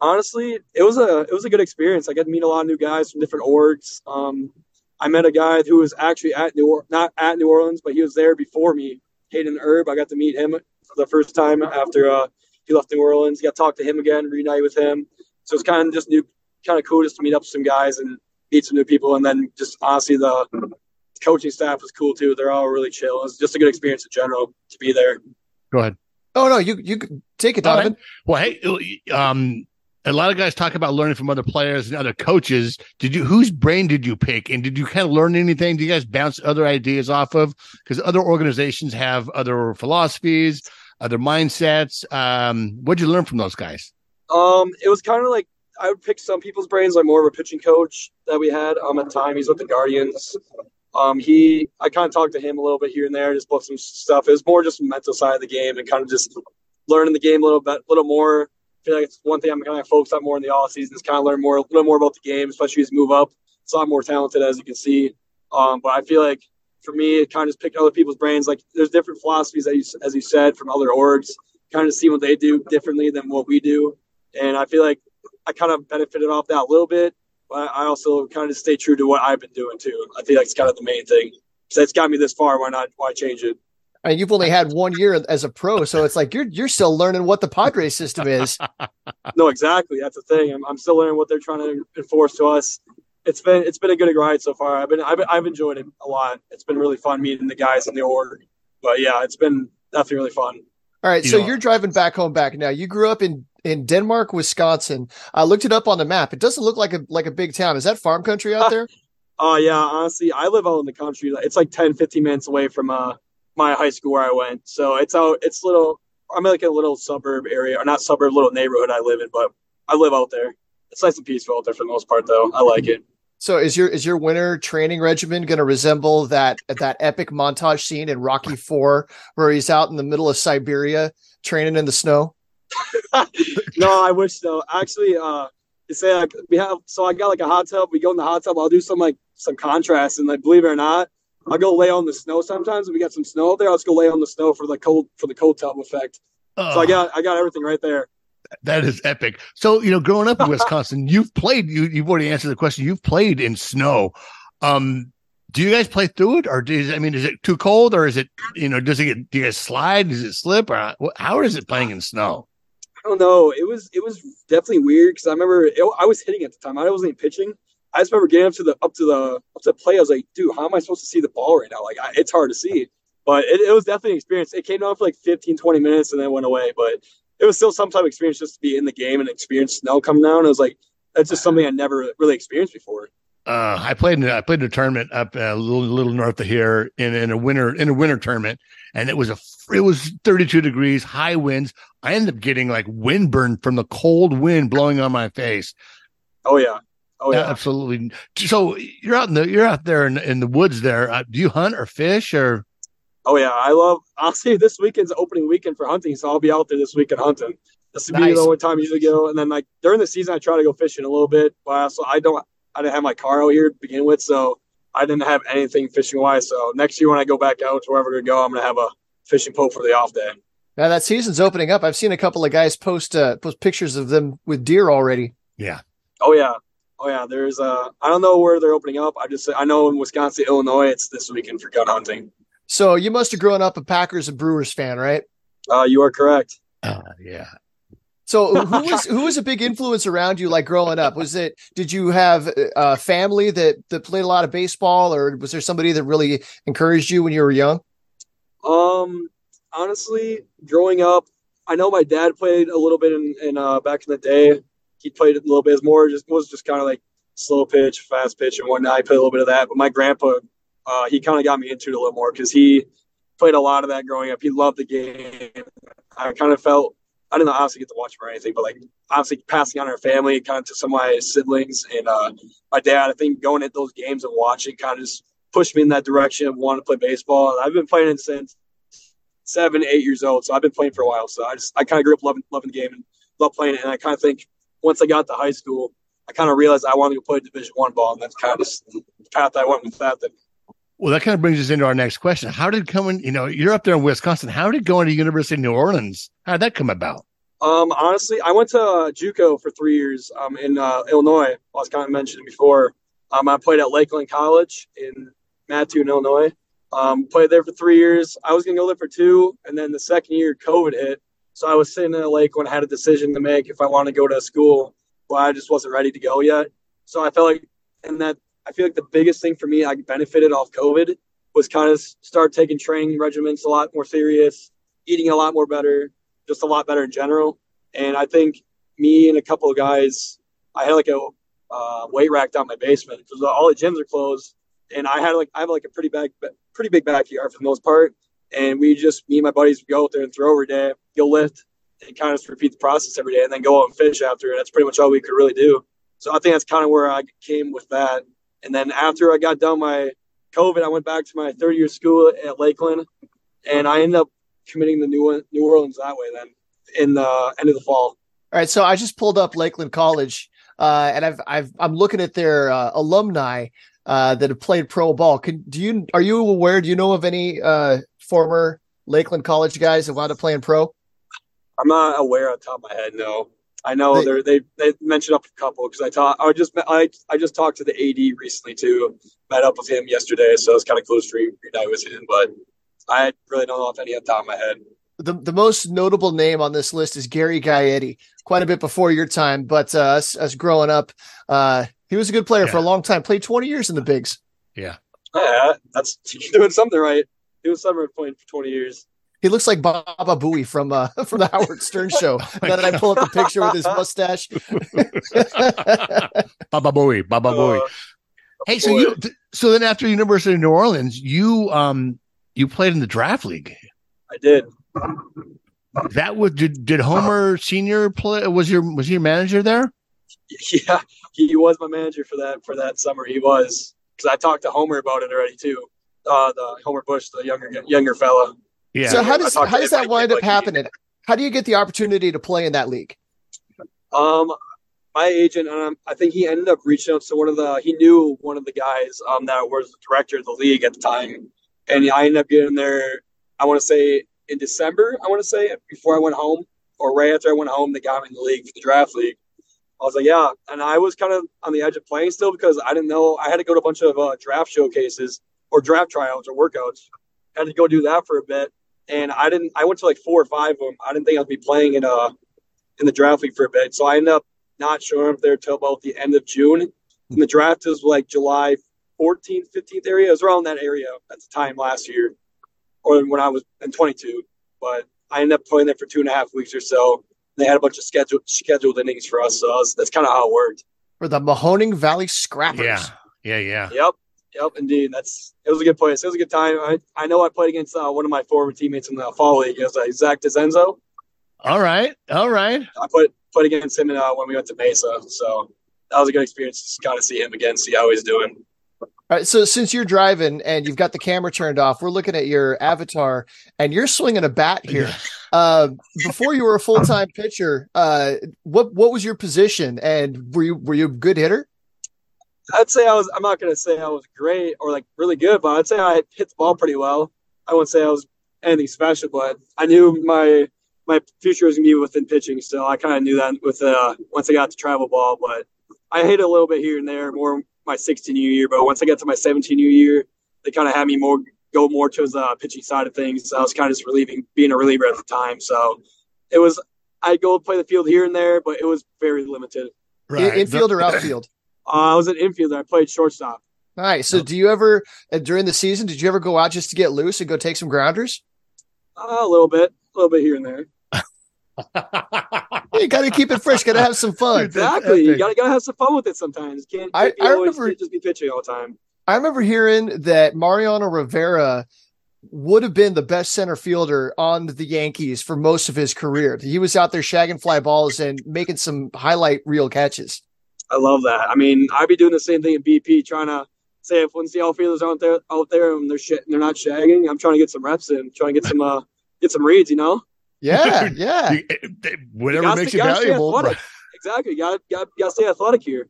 Honestly, it was a it was a good experience. I got to meet a lot of new guys from different orgs. Um, I met a guy who was actually at New or- not at New Orleans, but he was there before me. Hayden Herb. I got to meet him for the first time after uh, he left New Orleans. Got to talk to him again, reunite with him. So it's kind of just new, kind of cool just to meet up with some guys and meet some new people. And then just honestly, the coaching staff was cool too. They're all really chill. It's just a good experience in general to be there. Go ahead. Oh no, you you take it, Donovan. Right. Well, hey, um, a lot of guys talk about learning from other players and other coaches. Did you whose brain did you pick, and did you kind of learn anything? Do you guys bounce other ideas off of? Because other organizations have other philosophies, other mindsets. Um, what did you learn from those guys? Um, it was kind of like I would pick some people's brains, like more of a pitching coach that we had um, at the time. He's with the Guardians. Um, he, I kind of talked to him a little bit here and there, just about some stuff. It was more just mental side of the game and kind of just learning the game a little bit, a little more. Feel like it's one thing I'm kind of focused on more in the off season is kind of learn more, a little more about the game, especially as move up. It's a lot more talented as you can see. Um, but I feel like for me, it kind of just picked other people's brains. Like there's different philosophies that you, as you said, from other orgs, kind of see what they do differently than what we do. And I feel like I kind of benefited off that a little bit, but I also kind of stay true to what I've been doing too. I think that's kind of the main thing. So it's got me this far. Why not? Why change it? And you've only had one year as a pro, so it's like you're you're still learning what the Padres system is. no, exactly. That's the thing. I'm, I'm still learning what they're trying to enforce to us. It's been it's been a good ride so far. I've been I've, I've enjoyed it a lot. It's been really fun meeting the guys in the org. But yeah, it's been definitely really fun. All right, you so know, you're driving back home back now. You grew up in in Denmark, Wisconsin. I looked it up on the map. It doesn't look like a like a big town. Is that farm country out there? Oh uh, yeah, honestly, I live out in the country. It's like 10, 15 minutes away from uh my high school where I went. So it's out. It's little. I'm in like a little suburb area, or not suburb, little neighborhood I live in. But I live out there. It's nice and peaceful out there for the most part, though. I like it. So is your is your winter training regimen going to resemble that that epic montage scene in Rocky Four where he's out in the middle of Siberia training in the snow? no, I wish so. Actually, uh, you say like we have. So I got like a hot tub. We go in the hot tub. I'll do some like some contrast, and like believe it or not, I'll go lay on the snow sometimes. If we got some snow out there, I'll just go lay on the snow for the cold for the cold tub effect. Oh. So I got I got everything right there. That is epic. So you know, growing up in Wisconsin, you've played. You you've already answered the question. You've played in snow. Um, do you guys play through it, or does I mean, is it too cold, or is it you know, does it get do you guys slide? Does it slip, or how is it playing in snow? I don't know. It was it was definitely weird because I remember it, I was hitting at the time. I wasn't even pitching. I just remember getting up to the up to the up to the play. I was like, dude, how am I supposed to see the ball right now? Like, I, it's hard to see. But it, it was definitely an experience. It came down for like 15, 20 minutes and then went away. But it was still some type of experience just to be in the game and experience snow coming down. It was like that's just something I never really experienced before. Uh, I played in I played in a tournament up a little, little north of here in, in a winter in a winter tournament, and it was a it was 32 degrees, high winds. I ended up getting like windburn from the cold wind blowing on my face. Oh yeah, oh yeah, absolutely. So you're out in the you're out there in, in the woods there. Uh, do you hunt or fish or? Oh yeah, I love. I'll say this weekend's opening weekend for hunting, so I'll be out there this weekend hunting. This will nice. be the only time I usually go, and then like during the season, I try to go fishing a little bit, but also I don't. I didn't have my car out here to begin with, so I didn't have anything fishing wise. So next year when I go back out to wherever we go, I'm gonna have a fishing pole for the off day. Now that season's opening up. I've seen a couple of guys post uh, post pictures of them with deer already. Yeah. Oh yeah. Oh yeah, there's uh I don't know where they're opening up. I just I know in Wisconsin, Illinois, it's this weekend for gun hunting. So you must have grown up a Packers and Brewers fan, right? Uh, you are correct. Uh, yeah. So who was who was a big influence around you, like growing up? Was it did you have a family that that played a lot of baseball, or was there somebody that really encouraged you when you were young? Um, honestly, growing up, I know my dad played a little bit in, in uh, back in the day. He played a little bit as more just was just kind of like slow pitch, fast pitch, and whatnot. I played a little bit of that, but my grandpa, uh, he kind of got me into it a little more because he played a lot of that growing up. He loved the game. I kind of felt I didn't obviously get to watch him or anything, but like obviously passing on our family kind of to some of my siblings and uh, my dad. I think going at those games and watching kind of just pushed me in that direction of wanting to play baseball. And I've been playing it since seven, eight years old. So I've been playing for a while. So I just I kind of grew up loving loving the game and love playing it. And I kind of think once I got to high school, I kind of realized I wanted to play Division One ball, and that's kind of the path I went with that. Then. Well, that kind of brings us into our next question. How did coming, you know, you're up there in Wisconsin. How did going to University of New Orleans, how did that come about? Um, honestly, I went to uh, JUCO for three years um, in uh, Illinois. I was kind of mentioned before. Um, I played at Lakeland College in Mattoon, Illinois. Um, played there for three years. I was going to go there for two, and then the second year, COVID hit. So I was sitting in a lake when I had a decision to make if I wanted to go to school, but I just wasn't ready to go yet. So I felt like, and that I feel like the biggest thing for me, I benefited off COVID, was kind of start taking training regimens a lot more serious, eating a lot more better, just a lot better in general. And I think me and a couple of guys, I had like a uh, weight rack down my basement because all the gyms are closed, and I had like I have like a pretty big, pretty big backyard for the most part. And we just me and my buddies go out there and throw every day, go lift, and kind of just repeat the process every day, and then go out and fish after. And that's pretty much all we could really do. So I think that's kind of where I came with that. And then after I got done my COVID, I went back to my third year school at Lakeland, and I ended up committing to New New Orleans that way. Then in the end of the fall. All right, so I just pulled up Lakeland College, uh, and I've I've I'm looking at their uh, alumni uh, that have played pro ball. Can do you are you aware? Do you know of any uh, former Lakeland College guys that wound up playing pro? I'm not aware on top of my head. No, I know they they they mentioned up a couple because I talked. I just I I just talked to the AD recently too. Met up with him yesterday, so it's kind of close to reunite with him. But I really don't know if any on top of my head. The, the most notable name on this list is Gary Gaetti, quite a bit before your time, but uh, us, us growing up, uh, he was a good player yeah. for a long time. Played 20 years in the bigs. Yeah. Yeah, that's doing something right. He was summer playing for 20 years. He looks like Baba Booey from uh, from the Howard Stern show. now that I pull up the picture with his mustache. Baba Booey, Baba Booey. Uh, hey, so you so then after University of New Orleans, you um you played in the draft league. I did. That was did did Homer Senior play? Was your was your manager there? Yeah, he was my manager for that for that summer. He was because I talked to Homer about it already too. Uh, the Homer Bush, the younger younger fella. Yeah. So how does how does that wind up happening? How do you get the opportunity to play in that league? Um, my agent, um, I think he ended up reaching out to one of the. He knew one of the guys um that was the director of the league at the time, and I ended up getting there. I want to say in December. I want to say before I went home, or right after I went home, they got me in the league, for the draft league. I was like, yeah, and I was kind of on the edge of playing still because I didn't know I had to go to a bunch of uh, draft showcases or draft tryouts or workouts. I had to go do that for a bit, and I didn't. I went to like four or five of them. I didn't think I'd be playing in uh in the draft league for a bit, so I ended up not showing up there till about the end of June. And the draft was like July 14th, 15th area. It was around that area at the time last year or when I was in 22. But I ended up playing there for two and a half weeks or so. They had a bunch of scheduled scheduled innings for us, so was, that's kind of how it worked. For the Mahoning Valley Scrappers. Yeah, yeah, yeah. Yep, yep, indeed. That's it was a good place. It was a good time. I, I know I played against uh, one of my former teammates in the fall league. It was uh, Zach DeZenzo. All right, all right. I put put against him in, uh, when we went to Mesa, so that was a good experience to kind of see him again, see how he's doing. All right, so since you're driving and you've got the camera turned off, we're looking at your avatar, and you're swinging a bat here. Uh, before you were a full time pitcher, uh, what what was your position, and were you were you a good hitter? I'd say I was. I'm not going to say I was great or like really good, but I'd say I hit the ball pretty well. I wouldn't say I was anything special, but I knew my my future was going to be within pitching. Still, I kind of knew that with uh, once I got to travel ball, but I hit a little bit here and there, more my 16 year. But once I got to my 17 year, they kind of had me more go more towards the pitching side of things. I was kind of just relieving, being a reliever at the time. So it was I'd go play the field here and there, but it was very limited. Right. Infield or outfield? Uh, I was an infielder. I played shortstop. Nice. So, do you ever uh, during the season? Did you ever go out just to get loose and go take some grounders? Uh, a little bit, a little bit here and there. you got to keep it fresh. Got to have some fun. Exactly. You got to gotta have some fun with it sometimes. Can't, can't I, I remember, just be pitching all the time. I remember hearing that Mariano Rivera would have been the best center fielder on the Yankees for most of his career. He was out there shagging fly balls and making some highlight reel catches. I love that. I mean, I'd be doing the same thing in BP, trying to say if once the outfielders out there out there and they're shit and they're not shagging, I'm trying to get some reps in, trying to get some uh get some reads, you know. Yeah, yeah. you, whatever you makes you valuable. Exactly. You got got got to stay athletic here.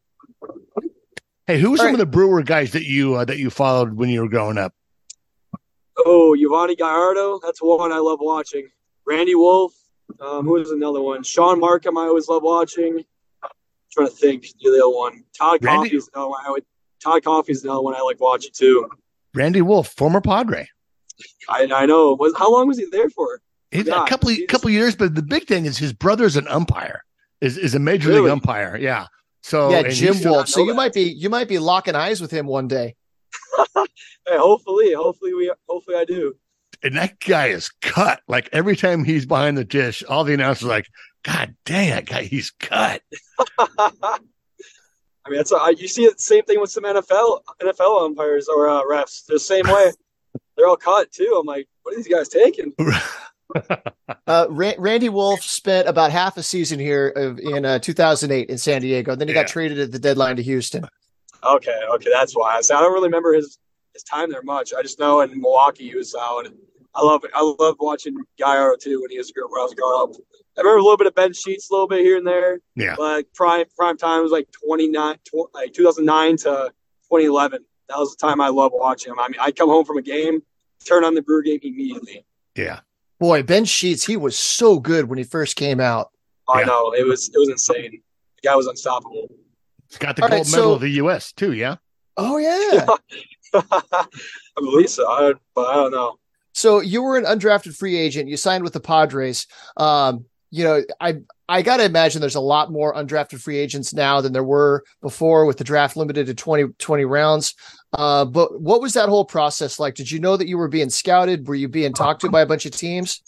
Hey, who were some right. of the Brewer guys that you uh, that you followed when you were growing up? Oh, Yovani Gallardo. That's one I love watching. Randy Wolf. Um, who was another one? Shaun Marcum. I always love watching. I'm trying to think. The other one. Todd Randy- Coffey's another one. I would. Todd Coffey's another one I like watching too. Randy Wolf, former Padre. I, I know. Was how long was he there for? He's a couple of, couple years, but the big thing is his brother's an umpire. Is is a major really? league umpire. Yeah. So yeah, Jim Wolf. So you might be you might be locking eyes with him one day. hey, hopefully, hopefully we hopefully I do. And that guy is cut. Like every time he's behind the dish, all the announcers are like, "God dang, that guy, he's cut." I mean, that's a, you see the same thing with some NFL NFL umpires or uh, refs. They're the same way. They're all cut too. I'm like, what are these guys taking? uh, Randy Wolf spent about half a season here of, in uh, 2008 in San Diego. Then he yeah. got traded at the deadline to Houston. Okay, okay, that's why. I, I don't really remember his his time there much. I just know in Milwaukee he was out. I love it. I love watching Gallardo too when he was when I was growing up. I remember a little bit of Ben Sheets, a little bit here and there. Yeah. But prime prime time was like 29, tw- like 2009 to 2011. That was the time I loved watching him. I mean, I'd come home from a game, turn on the Brewer game immediately. Yeah. Boy, Ben Sheets, he was so good when he first came out. Oh, I yeah. know it was it was insane. The guy was unstoppable. He's got the All gold right, medal so, of the U.S. too. Yeah. Oh yeah. I believe so, I, but I don't know. So you were an undrafted free agent. You signed with the Padres. Um, you know, I I got to imagine there's a lot more undrafted free agents now than there were before with the draft limited to 20, 20 rounds. Uh, but what was that whole process like? Did you know that you were being scouted? Were you being talked to by a bunch of teams?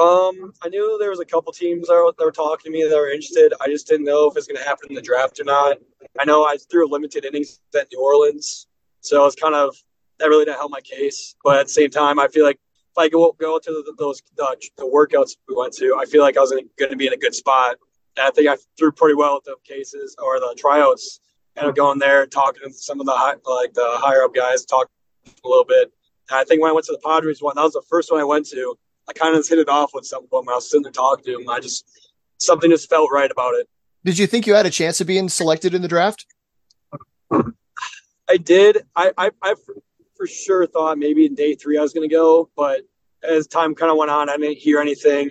Um, I knew there was a couple teams that were, that were talking to me that were interested. I just didn't know if it's going to happen in the draft or not. I know I threw limited innings at New Orleans, so I was kind of that really didn't help my case. But at the same time, I feel like if I go go to the, those the, the, workouts we went to, I feel like I was going to be in a good spot. And I think I threw pretty well with the cases or the tryouts. Kind of going there, talking to some of the high, like the higher up guys, talk a little bit. And I think when I went to the Padres one, that was the first one I went to. I kind of just hit it off with some of them. I was sitting there talking to them. I just something just felt right about it. Did you think you had a chance of being selected in the draft? I did. I, I, I for sure thought maybe in day three I was going to go, but as time kind of went on, I didn't hear anything,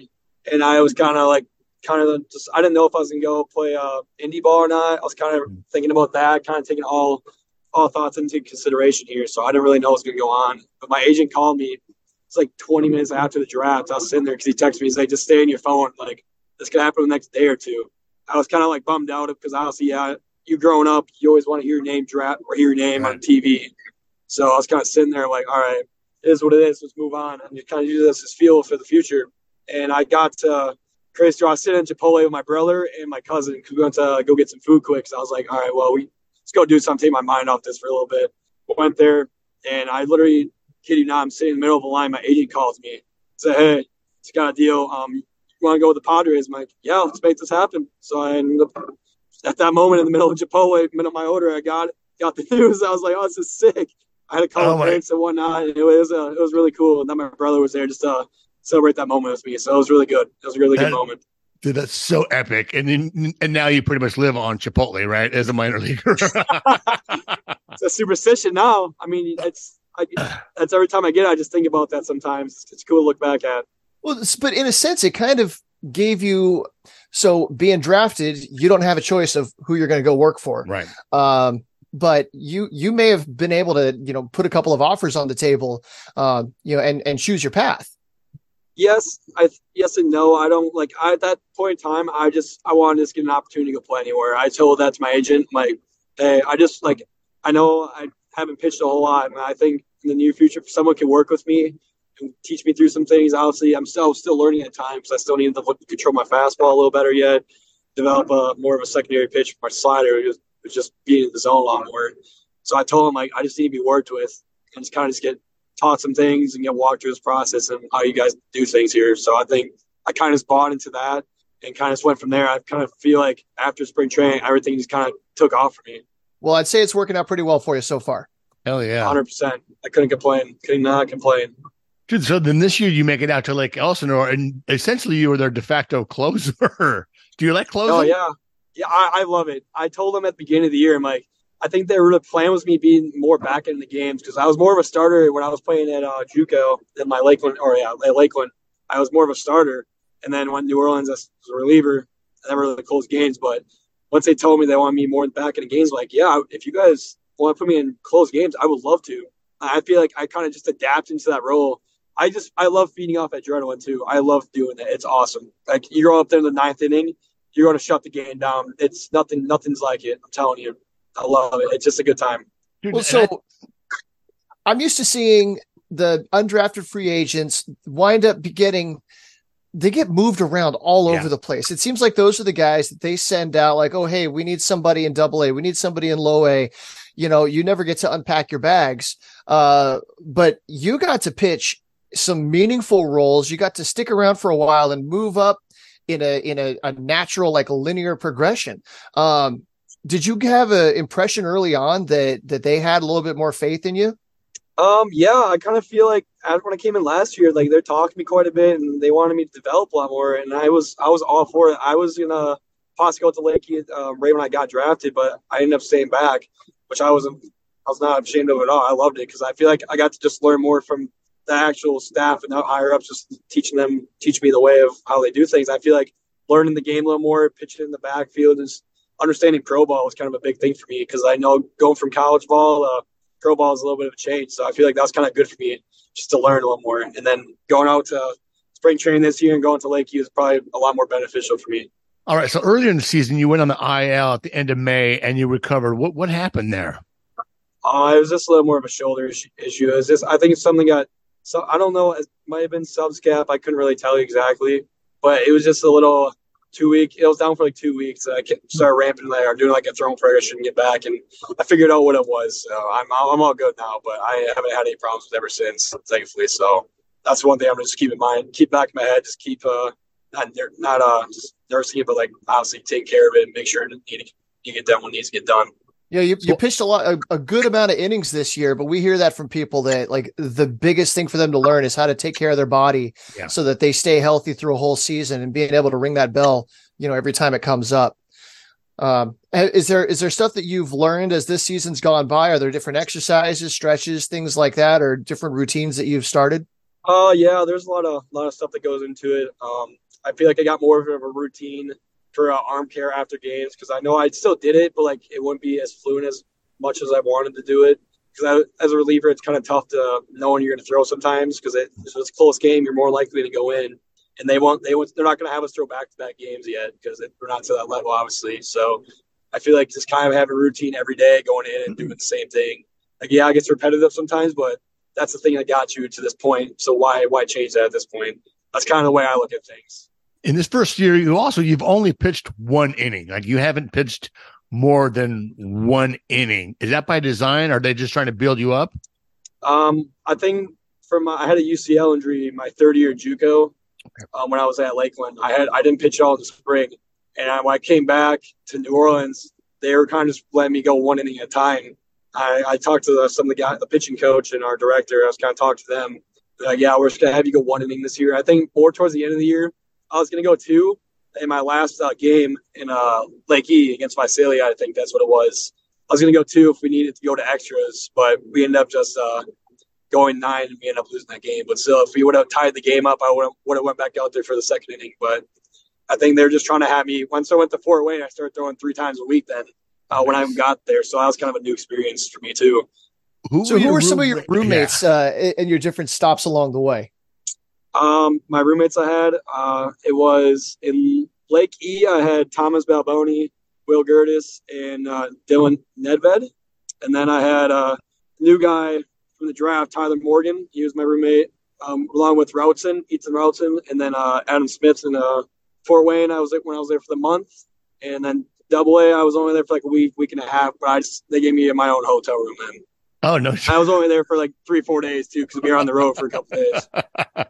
and I was kind of like, kind of just I didn't know if I was going to go play uh, indie ball or not. I was kind of thinking about that, kind of taking all all thoughts into consideration here. So I didn't really know what was going to go on. But my agent called me. It's like 20 minutes after the draft. I was sitting there because he texted me. He's like, "Just stay on your phone. Like this could happen the next day or two. I was kind of like bummed out because obviously, yeah, you growing up, you always want to hear your name draft or hear your name right. on TV. So I was kind of sitting there like, all right, is what it is. Let's move on. And you kind of use this as fuel for the future. And I got to. I was sitting in Chipotle with my brother and my cousin because we went to go get some food quick. So I was like, all right, well, we let's go do something, take my mind off this for a little bit. Went there and I literally, kid you not, I'm sitting in the middle of the line. My agent calls me, said, hey, it's got a deal. Um, you want to go with the Padres? I'm like, yeah, let's make this happen. So I ended up at that moment in the middle of Chipotle, minute my order, I got got the news. I was like, oh, this is sick. I had a couple oh drinks and whatnot. And it was uh, it was really cool. And then my brother was there just to celebrate that moment with me. So it was really good. It was a really that, good moment. Dude, that's so epic. And then, and now you pretty much live on Chipotle, right? As a minor leaguer. it's a superstition now. I mean, it's I, that's every time I get it, I just think about that sometimes. It's cool to look back at. Well, but in a sense, it kind of gave you so being drafted, you don't have a choice of who you're going to go work for. Right. Um, but you you may have been able to you know put a couple of offers on the table, um, you know, and and choose your path. Yes, I yes and no. I don't like I, at that point in time. I just I wanted to get an opportunity to go play anywhere. I told that to my agent, like, hey, I just like I know I haven't pitched a whole lot, and I think in the near future, if someone can work with me and teach me through some things. Obviously, I'm still still learning at times. I still need to control my fastball a little better yet. Develop a more of a secondary pitch for my slider, just being in the zone a lot more. So I told him like I just need to be worked with and just kind of just get taught some things and get walked through this process and how you guys do things here. So I think I kind of just bought into that and kind of just went from there. I kind of feel like after spring training, everything just kind of took off for me. Well, I'd say it's working out pretty well for you so far. Hell yeah. 100%. I couldn't complain. Could not complain. Dude, so then this year you make it out to Lake Elsinore, and essentially you were their de facto closer. Do you like oh, closing? Oh yeah, yeah, I, I love it. I told them at the beginning of the year, I'm like, I think their plan was me being more back in the games because I was more of a starter when I was playing at uh, JUCO in my Lakeland or yeah, at Lakeland. I was more of a starter, and then when New Orleans as was a reliever, I never really closed games. But once they told me they want me more back in the games, like yeah, if you guys want to put me in close games, I would love to. I feel like I kind of just adapt into that role I just I love feeding off adrenaline too. I love doing that. It's awesome. Like you go up there in the ninth inning, you're going to shut the game down. It's nothing. Nothing's like it. I'm telling you. I love it. It's just a good time. Well, so I'm used to seeing the undrafted free agents wind up getting they get moved around all over the place. It seems like those are the guys that they send out like, "Oh, hey, we need somebody in double A. We need somebody in low A." You know, you never get to unpack your bags. Uh, but you got to pitch some meaningful roles. You got to stick around for a while and move up in a in a, a natural like linear progression. Um, did you have an impression early on that that they had a little bit more faith in you? Um, yeah, I kind of feel like when I came in last year, like they're talking to me quite a bit, and they wanted me to develop a lot more, and I was I was all for it. I was gonna possibly go to Lakey uh, right when I got drafted, but I ended up staying back, which I wasn't I was not ashamed of at all. I loved it because I feel like I got to just learn more from the actual staff and not higher ups just teaching them, teach me the way of how they do things. I feel like learning the game a little more, pitching in the backfield, is understanding pro ball was kind of a big thing for me because I know going from college ball, uh, pro ball is a little bit of a change. So I feel like that was kind of good for me just to learn a little more. And then going out to spring training this year and going to Lakeview is probably a lot more beneficial for me. All right. So earlier in the season, you went on the IL at the end of May and you recovered. What what happened there? Uh, it was just a little more of a shoulder issue. It was just I think it's something got so I don't know. It might have been subscap. I couldn't really tell you exactly, but it was just a little two week. It was down for like two weeks. I started ramping there, doing like a throwing progression, get back, and I figured out what it was. So I'm I'm all good now, but I haven't had any problems with ever since, thankfully. So that's one thing I'm gonna just keep in mind, keep back in my head, just keep uh not not uh just nursing it, but like obviously take care of it and make sure you, you get done what needs to get done. Yeah, you, you pitched a lot, a, a, good amount of innings this year, but we hear that from people that like the biggest thing for them to learn is how to take care of their body yeah. so that they stay healthy through a whole season and being able to ring that bell, you know, every time it comes up. Um, is there is there stuff that you've learned as this season's gone by? Are there different exercises, stretches, things like that, or different routines that you've started? Uh, yeah, there's a lot of lot of stuff that goes into it. Um, I feel like I got more of a routine for uh, arm care after games because I know I still did it, but like it wouldn't be as fluent as much as I wanted to do it. Because as a reliever, it's kind of tough to know when you're going to throw sometimes because it, if it's a close game, you're more likely to go in. And they won't. They won't. They're not going to have us throw back-to-back games yet because we're not to that level, obviously. So I feel like just kind of having a routine every day, going in and doing the same thing. Like yeah, it gets repetitive sometimes, but that's the thing that got you to this point. So why why change that at this point? That's kind of the way I look at things in this first year, you also you've only pitched one inning. Like you haven't pitched more than one inning. Is that by design? Or are they just trying to build you up? Um, I think from my, I had a UCL injury my third year JUCO okay. um, when I was at Lakeland. I had I didn't pitch all in the spring, and I, when I came back to New Orleans, they were kind of just letting me go one inning at a time. I, I talked to the, some of the guys, the pitching coach and our director. I was kind of talking to them. Like, yeah, we're just gonna have you go one inning this year. I think more towards the end of the year, I was going to go two in my last uh, game in uh, Lake E against Visalia. I think that's what it was. I was going to go two if we needed to go to extras, but we ended up just uh, going nine and we ended up losing that game. But still, if we would have tied the game up, I would have, went back out there for the second inning. But I think they're just trying to have me. Once I went to Fort Wayne, I started throwing three times a week then uh, when I got there. So that was kind of a new experience for me too. Who so who were some of your roommates yeah. uh, in your different stops along the way? Um, my roommates I had, uh, it was in Lake E. I had Thomas Balboni, Will Gertis, and uh, Dylan Nedved, and then I had a new guy from the draft, Tyler Morgan. He was my roommate, um, along with Routson, Ethan Routson, and then uh, Adam Smith uh, Fort Wayne. I was when I was there for the month, and then Double A. I was only there for like a week, week and a half, but I just they gave me my own hotel room then. Oh no! I was only there for like three, four days too, because we were on the road for a couple days.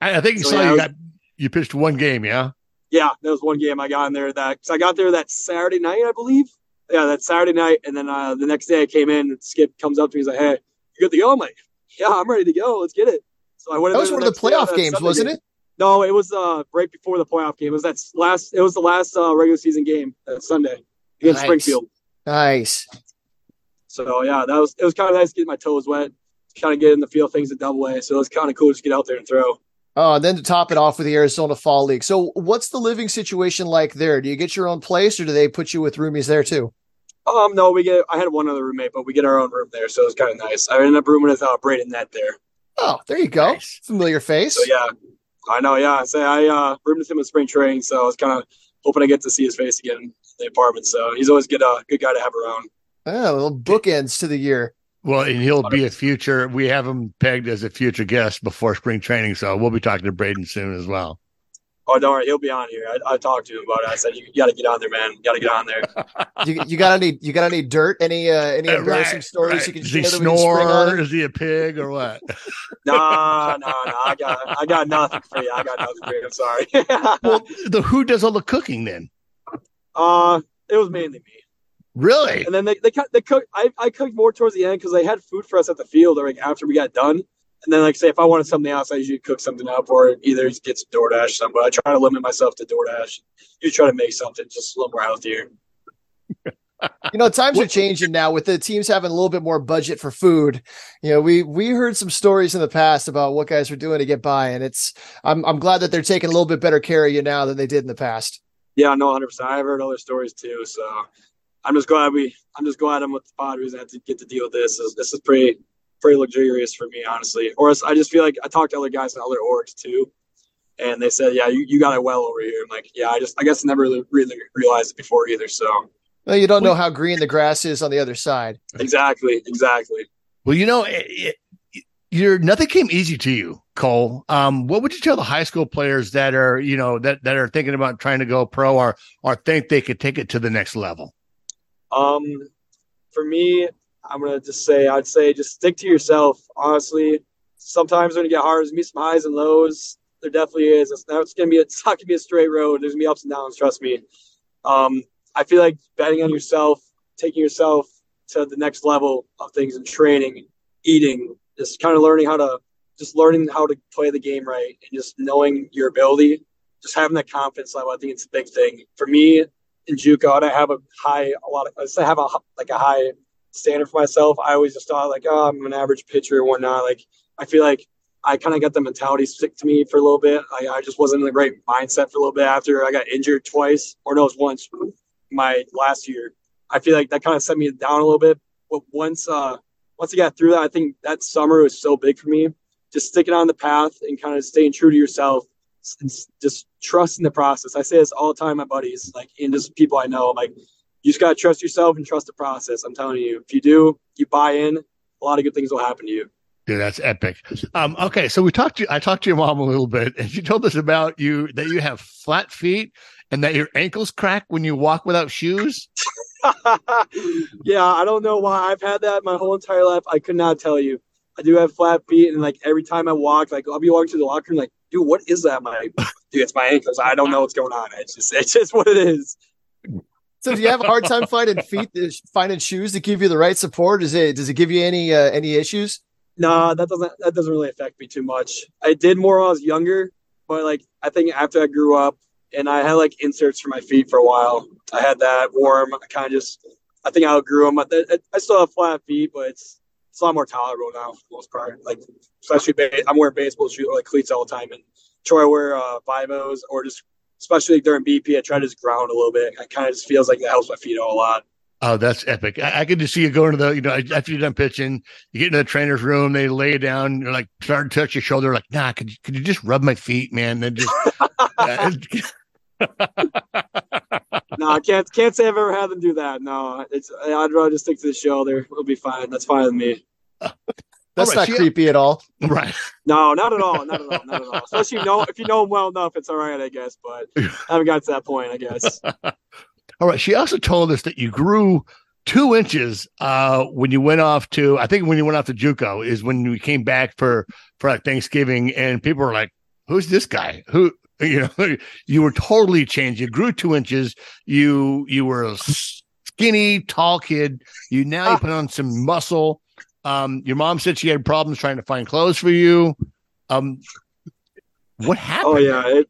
I think you so, saw yeah, you was, got you pitched one game, yeah. Yeah, that was one game I got in there. That because I got there that Saturday night, I believe. Yeah, that Saturday night, and then uh, the next day I came in. Skip comes up to me, he's like, "Hey, you good to go?" I'm like, "Yeah, I'm ready to go. Let's get it." So I went. That was one of the playoff games, wasn't game. it? No, it was uh right before the playoff game. It was that last. It was the last uh, regular season game that Sunday against nice. Springfield. Nice. So yeah, that was it was kind of nice to get my toes wet, kind of get in the feel things at Double A. So it was kind of cool to get out there and throw. Oh, and then to top it off with the Arizona Fall League. So, what's the living situation like there? Do you get your own place, or do they put you with roomies there too? Um, no, we get. I had one other roommate, but we get our own room there, so it was kind of nice. I ended up rooming with uh, Braden Nett there. Oh, there you go. Nice. Familiar face. So yeah, I know. Yeah, I say I uh, roomed with him in spring training, so I was kind of hoping I get to see his face again in the apartment. So he's always good. Uh, good guy to have around. Oh, little bookends to the year. Well, and he'll be a future. We have him pegged as a future guest before spring training, so we'll be talking to Braden soon as well. Oh, don't worry, he'll be on here. I, I talked to him about it. I said, "You, you got to get on there, man. You got to get on there." you, you got any? You got any dirt? Any uh, any embarrassing right, stories right. you can Does he snore? Is he a pig or what? nah, nah, nah. I got I got nothing for you. I got nothing for you. I'm sorry. well, the who does all the cooking then? Uh, it was mainly me. Really? And then they they, they cooked. I, I cooked more towards the end because they had food for us at the field, or like after we got done. And then, like, say if I wanted something else, I usually cook something up, or either get some DoorDash. Some, but I try to limit myself to DoorDash. You try to make something just a little more healthier. you know, times are changing now with the teams having a little bit more budget for food. You know, we we heard some stories in the past about what guys were doing to get by, and it's I'm I'm glad that they're taking a little bit better care of you now than they did in the past. Yeah, no, hundred percent. I've heard other stories too, so I'm just glad we. I'm just glad I'm with the Padres and have to get to deal with this. This is, this is pretty pretty luxurious for me, honestly. Or I just feel like I talked to other guys in other orgs too, and they said, "Yeah, you, you got it well over here." I'm like, "Yeah, I just I guess I never really, really realized it before either." So. Well, you don't know how green the grass is on the other side. Exactly. Exactly. Well, you know, it, it, you're nothing came easy to you, Cole. Um, what would you tell the high school players that are, you know, that that are thinking about trying to go pro or or think they could take it to the next level? Um, for me, I'm gonna just say I'd say just stick to yourself. Honestly, sometimes when you get hard, there's gonna be some highs and lows. There definitely is. It's, it's gonna be it's not gonna be a straight road. There's gonna be ups and downs. Trust me. Um, I feel like betting on yourself, taking yourself to the next level of things and training, eating, just kind of learning how to just learning how to play the game right and just knowing your ability, just having that confidence level. I think it's a big thing for me in JUCO. I have a high, a lot of, I have a like a high standard for myself. I always just thought like, oh, I'm an average pitcher and whatnot. Like, I feel like I kind of got the mentality stick to me for a little bit. I, I just wasn't in the great mindset for a little bit after I got injured twice, or no, it was once my last year. I feel like that kind of set me down a little bit. But once, uh, once I got through that, I think that summer was so big for me. Just sticking on the path and kind of staying true to yourself and just trusting the process. I say this all the time, my buddies, like, and just people I know, like, you just got to trust yourself and trust the process. I'm telling you, if you do, you buy in, a lot of good things will happen to you. Dude, that's epic. Um, okay, so we talked to I talked to your mom a little bit, and she told us about you that you have flat feet and that your ankles crack when you walk without shoes. yeah, I don't know why I've had that my whole entire life. I could not tell you. I do have flat feet, and like every time I walk, like I'll be walking to the locker room, like, dude, what is that? My dude, it's my ankles. I don't know what's going on. It's just it's just what it is. So do you have a hard time finding feet, finding shoes to give you the right support? Does it does it give you any uh, any issues? No, that doesn't that doesn't really affect me too much. I did more when I was younger, but like I think after I grew up and I had like inserts for my feet for a while. I had that warm. I kind of just I think I outgrew them. I, I still have flat feet, but it's it's a lot more tolerable now for the most part. Like especially I'm wearing baseball shoes like cleats all the time, and try to wear uh, Vivos or just especially during BP, I try to just ground a little bit. It kind of just feels like that helps my feet out a lot. Oh, that's epic. I, I could just see you going to the, you know, after you're done pitching, you get into the trainer's room, they lay you down, you're like, start to touch your shoulder, like, nah, could you, could you just rub my feet, man? And just, no, I can't, can't say I've ever had them do that. No, it's, I'd rather just stick to the shoulder. It'll be fine. That's fine with me. That's right, not creepy at all. Right. No, not at all. Not at all. Not at all. Especially you know if you know them well enough, it's all right, I guess. But I haven't got to that point, I guess. all right. She also told us that you grew two inches uh, when you went off to I think when you went off to JUCO is when you came back for for like Thanksgiving and people were like, "Who's this guy? Who?" You know, you were totally changed. You grew two inches. You you were a skinny, tall kid. You now you put on some muscle. Um, your mom said she had problems trying to find clothes for you. Um, what happened? Oh yeah, it,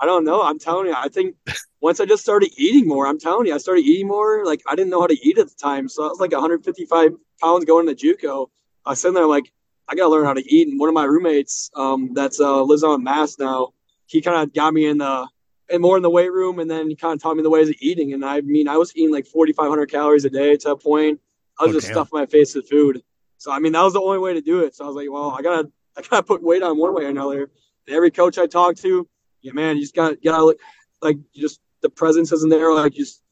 I don't know. I'm telling you, I think once I just started eating more, I'm telling you, I started eating more. Like I didn't know how to eat at the time, so I was like 155 pounds going to JUCO. I was sitting there like, I gotta learn how to eat. And one of my roommates, um, that's uh, lives on Mass now, he kind of got me in the and more in the weight room, and then he kind of taught me the ways of eating. And I mean, I was eating like 4,500 calories a day to a point. I was Oh, just damn. stuffing my face with food. So I mean, that was the only way to do it. So I was like, well, I gotta, I gotta put weight on one way or another. And every coach I talked to, yeah, man, you just gotta, gotta look like you just the presence isn't there. Like you just,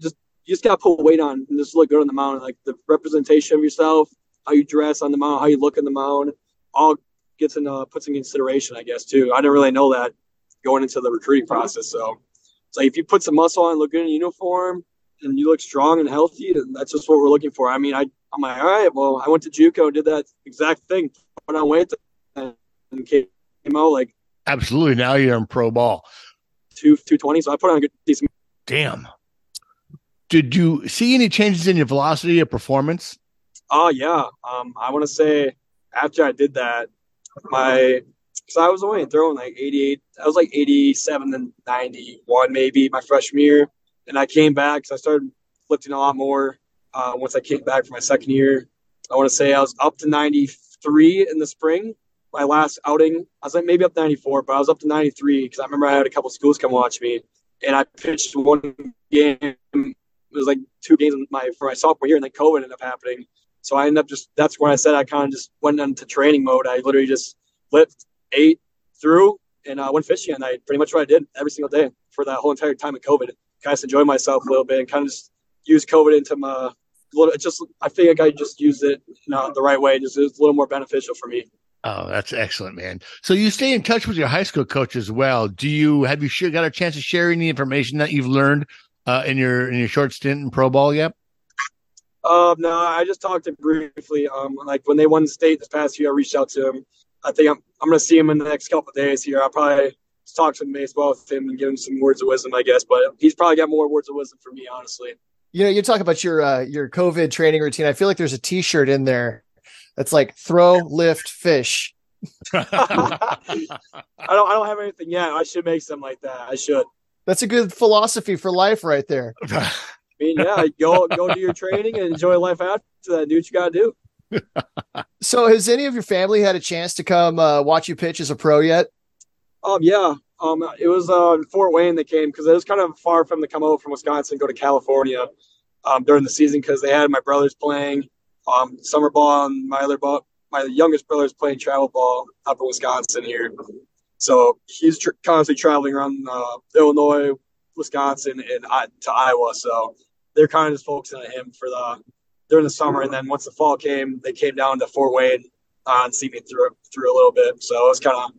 just you just gotta put weight on and just look good on the mound. Like the representation of yourself, how you dress on the mound, how you look in the mound, all gets in uh, puts in consideration, I guess too. I didn't really know that going into the recruiting process. So it's like if you put some muscle on, look good in uniform, and you look strong and healthy, then that's just what we're looking for. I mean, I I'm like, all right, well, I went to JUCO, did that exact thing, put on weight, and came out like Absolutely. Now you're in pro ball. two two twenty. So I put on a good decent. Damn. Did you see any changes in your velocity or performance? Oh yeah, um, I want to say after I did that, my because I was only throwing like 88, I was like 87 and 91 maybe my freshman year, and I came back because I started lifting a lot more uh, once I came back for my second year. I want to say I was up to 93 in the spring. My last outing, I was like maybe up to 94, but I was up to 93 because I remember I had a couple schools come watch me, and I pitched one game. It was like two games my for my sophomore year, and then COVID ended up happening. So I ended up just that's when I said I kind of just went into training mode. I literally just lift, ate, threw, and uh, went fishing at night. Pretty much what I did every single day for that whole entire time of COVID. Kind of enjoyed myself a little bit and kind of just used COVID into my little. Just I think I just used it know, the right way. Just it was a little more beneficial for me. Oh, that's excellent, man. So you stay in touch with your high school coach as well. Do you have you got a chance to share any information that you've learned uh, in your in your short stint in pro ball yet? Um, no, I just talked to him briefly. Um, like when they won the state this past year, I reached out to him. I think I'm I'm gonna see him in the next couple of days here. I'll probably talk some baseball with him and give him some words of wisdom, I guess. But he's probably got more words of wisdom for me, honestly. You know, you talk about your uh, your COVID training routine. I feel like there's a T-shirt in there that's like throw, lift, fish. I don't I don't have anything yet. I should make something like that. I should. That's a good philosophy for life, right there. I mean, yeah, go go do your training and enjoy life after that. Do what you gotta do. So, has any of your family had a chance to come uh, watch you pitch as a pro yet? Um, yeah. Um, it was uh Fort Wayne that came because it was kind of far from to come over from Wisconsin, go to California, um, during the season because they had my brothers playing, um, summer ball and my other ball, my youngest brother's playing travel ball up in Wisconsin here. So he's tr- constantly traveling around uh, Illinois, Wisconsin, and I- to Iowa. So they're kind of just focusing on him for the during the summer, and then once the fall came, they came down to Fort Wayne uh, and see me through through a little bit. So it was kind of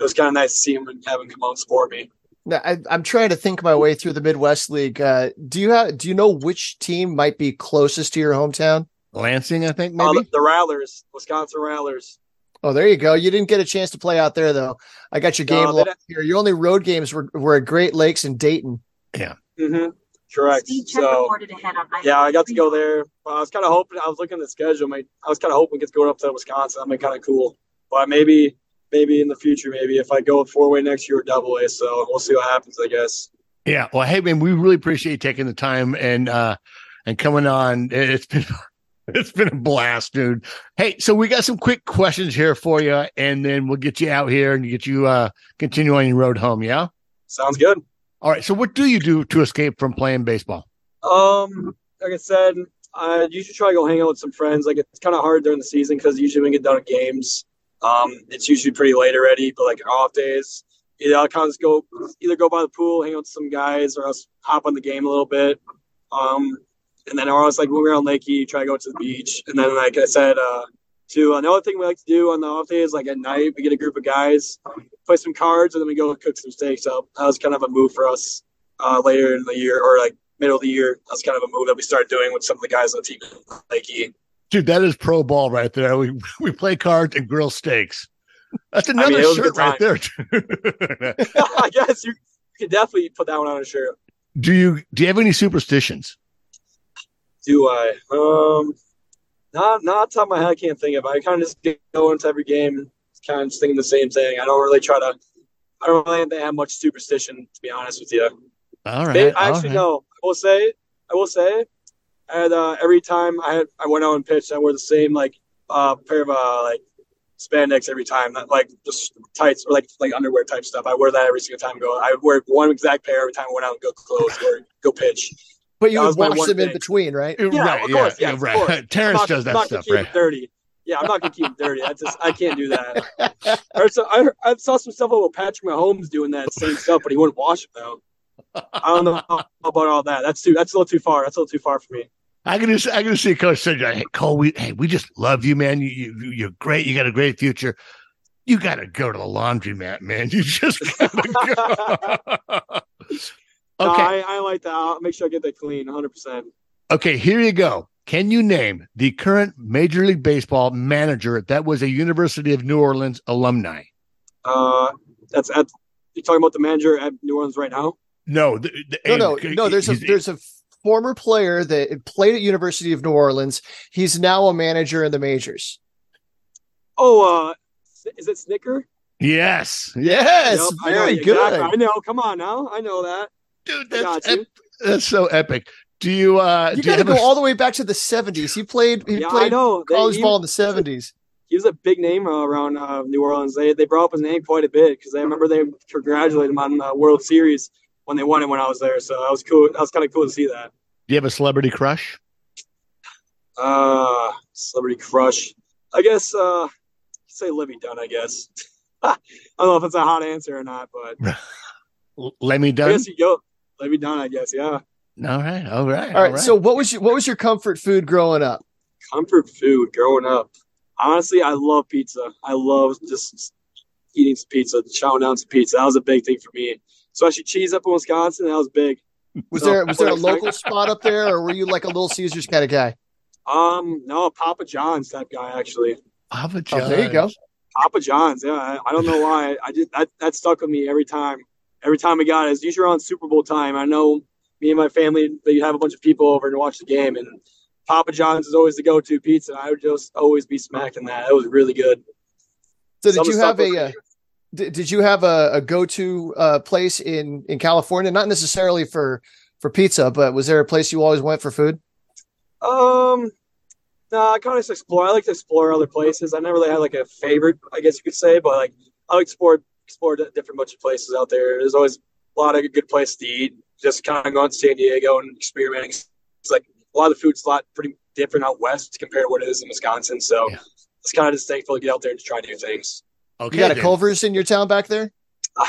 it was kind of nice to see him and have him come out and support me. Now, I, I'm trying to think my way through the Midwest League. Uh, do you have? Do you know which team might be closest to your hometown? Lansing, I think Uh, maybe. the, the Rattlers, Wisconsin Rattlers. Oh, there you go. You didn't get a chance to play out there though. I got your game No, they log here. Your only road games were, were at Great Lakes and Dayton. Mm-hmm. Correct. Speed check So reported ahead on I- yeah, I got to go there. But I was kind of hoping. I was looking at the schedule. My, I was kind of hoping it gets going up to Wisconsin. That'd be kind of cool. But maybe, maybe in the future, maybe if I go with Fort Wayne next year or double A. So we'll see what happens. I guess. Yeah. Well, hey man, we really appreciate you taking the time and uh and coming on. It's been it's been a blast, dude. Hey, so we got some quick questions here for you, and then we'll get you out here and get you uh continue on your road home. Yeah. Sounds good. All right. So, what do you do to escape from playing baseball? Um, like I said, I usually try to go hang out with some friends. Like it's kind of hard during the season because usually when we get done at games, um, it's usually pretty late already. But like off days, either I'll kind of go either go by the pool, hang out with some guys, or else hop on the game a little bit. Um, and then or else like when we're on Lakey, try to go to the beach. And then like I said, uh, to another thing we like to do on the off days, like at night, we get a group of guys, play some cards, and then we go cook some steaks. So that was kind of a move for us uh, later in the year, or like middle of the year. That's kind of a move that we started doing with some of the guys on the team, Lakey. Dude, that is pro ball right there. We we play cards and grill steaks. That's another I mean, shirt right there. I guess you, you can definitely put that one on a shirt. do you do you have any superstitions? Do I? Um, not not top of my head. I can't think of. it. I kind of just go into every game, kind of just thinking the same thing. I don't really try to. I don't really have much superstition, to be honest with you. All right. They, I all actually right. no. I will say. I will say. And uh, every time I had, I went out and pitched, I wore the same like uh, pair of uh, like spandex every time, not like just tights or like like underwear type stuff. I wear that every single time I go. I wear one exact pair every time I went out and go close or go pitch. But you That would wash one them in between, right? Yeah, right, of course, yeah, yes, of right. course. Terrence not, does that not stuff, gonna right? keep it dirty. Yeah, I'm not gonna keep it dirty. I just I can't do that. I, I, saw some stuff about Patrick Mahomes doing that same stuff, but he wouldn't wash it though. I don't know about all that. That's too. That's a little too far. That's a little too far for me. I can just I can just see Coach saying, "Hey Cole, we hey we just love you, man. You, you you're great. You got a great future. You got to go to the laundromat, man. You just gotta go." No, okay, I, I like that. I'll make sure I get that clean, 100. percent okay. Here you go. Can you name the current Major League Baseball manager that was a University of New Orleans alumni? Uh, that's at. You talking about the manager at New Orleans right now? No, the, the- No, no, no. There's a there's a former player that played at University of New Orleans. He's now a manager in the majors. Oh, uh, is it Snitker? yes, Yes, Yep, I know, very exactly. good. I know. Come on now. I know that. dude, I that's got you. ep- that's so epic. Do you uh You do got to have go a- all the way back to the '70s. He played. He Yeah, I played know. They- college he- ball in the '70s. he was a big name uh, around uh, New Orleans. They they brought up his name quite a bit because I remember they congratulated him on the World Series when they won it when I was there. So that was cool. That was kind of cool to see that. do you have a celebrity crush? Uh, celebrity crush. I guess uh, say Livvy Dunne. I guess. I don't know if it's a hot answer or not, but L- Let me I done. guess you go Livvy Dunne. I guess yeah. All right, all right, All right. So what was your what was your comfort food growing up? Comfort food growing up. Honestly, I love pizza. I love just eating some pizza, chowing down some pizza. That was a big thing for me. Especially cheese up in Wisconsin. That was big. Was No, there was there a local spot up there, or were you like a Little Caesars kind of guy? Um, no, Papa John's type guy actually. Papa Oh, there you go. Papa John's, yeah. I, I don't know why. I just that that stuck with me every time. Every time we got it, it's usually around Super Bowl time. I know me and my family they have a bunch of people over and watch the game, and Papa John's is always the go-to pizza. I would just always be smacking that. It was really good. So Some did you have a uh, did, did you have a, a go to uh, place in in California? Not necessarily for for pizza, but was there a place you always went for food? Um, no, I kind of just explore. I like to explore other places. I never really had like a favorite, I guess you could say, but like I like to explore explore different bunch of places out there. There's always a lot of good places to eat. Just kind of going to San Diego and experimenting. It's like a lot of the food's a lot pretty different out west compared to what it is in Wisconsin. So Yeah. it's kind of just thankful to get out there and try new things. Okay, You got a. Culver's in your town back there?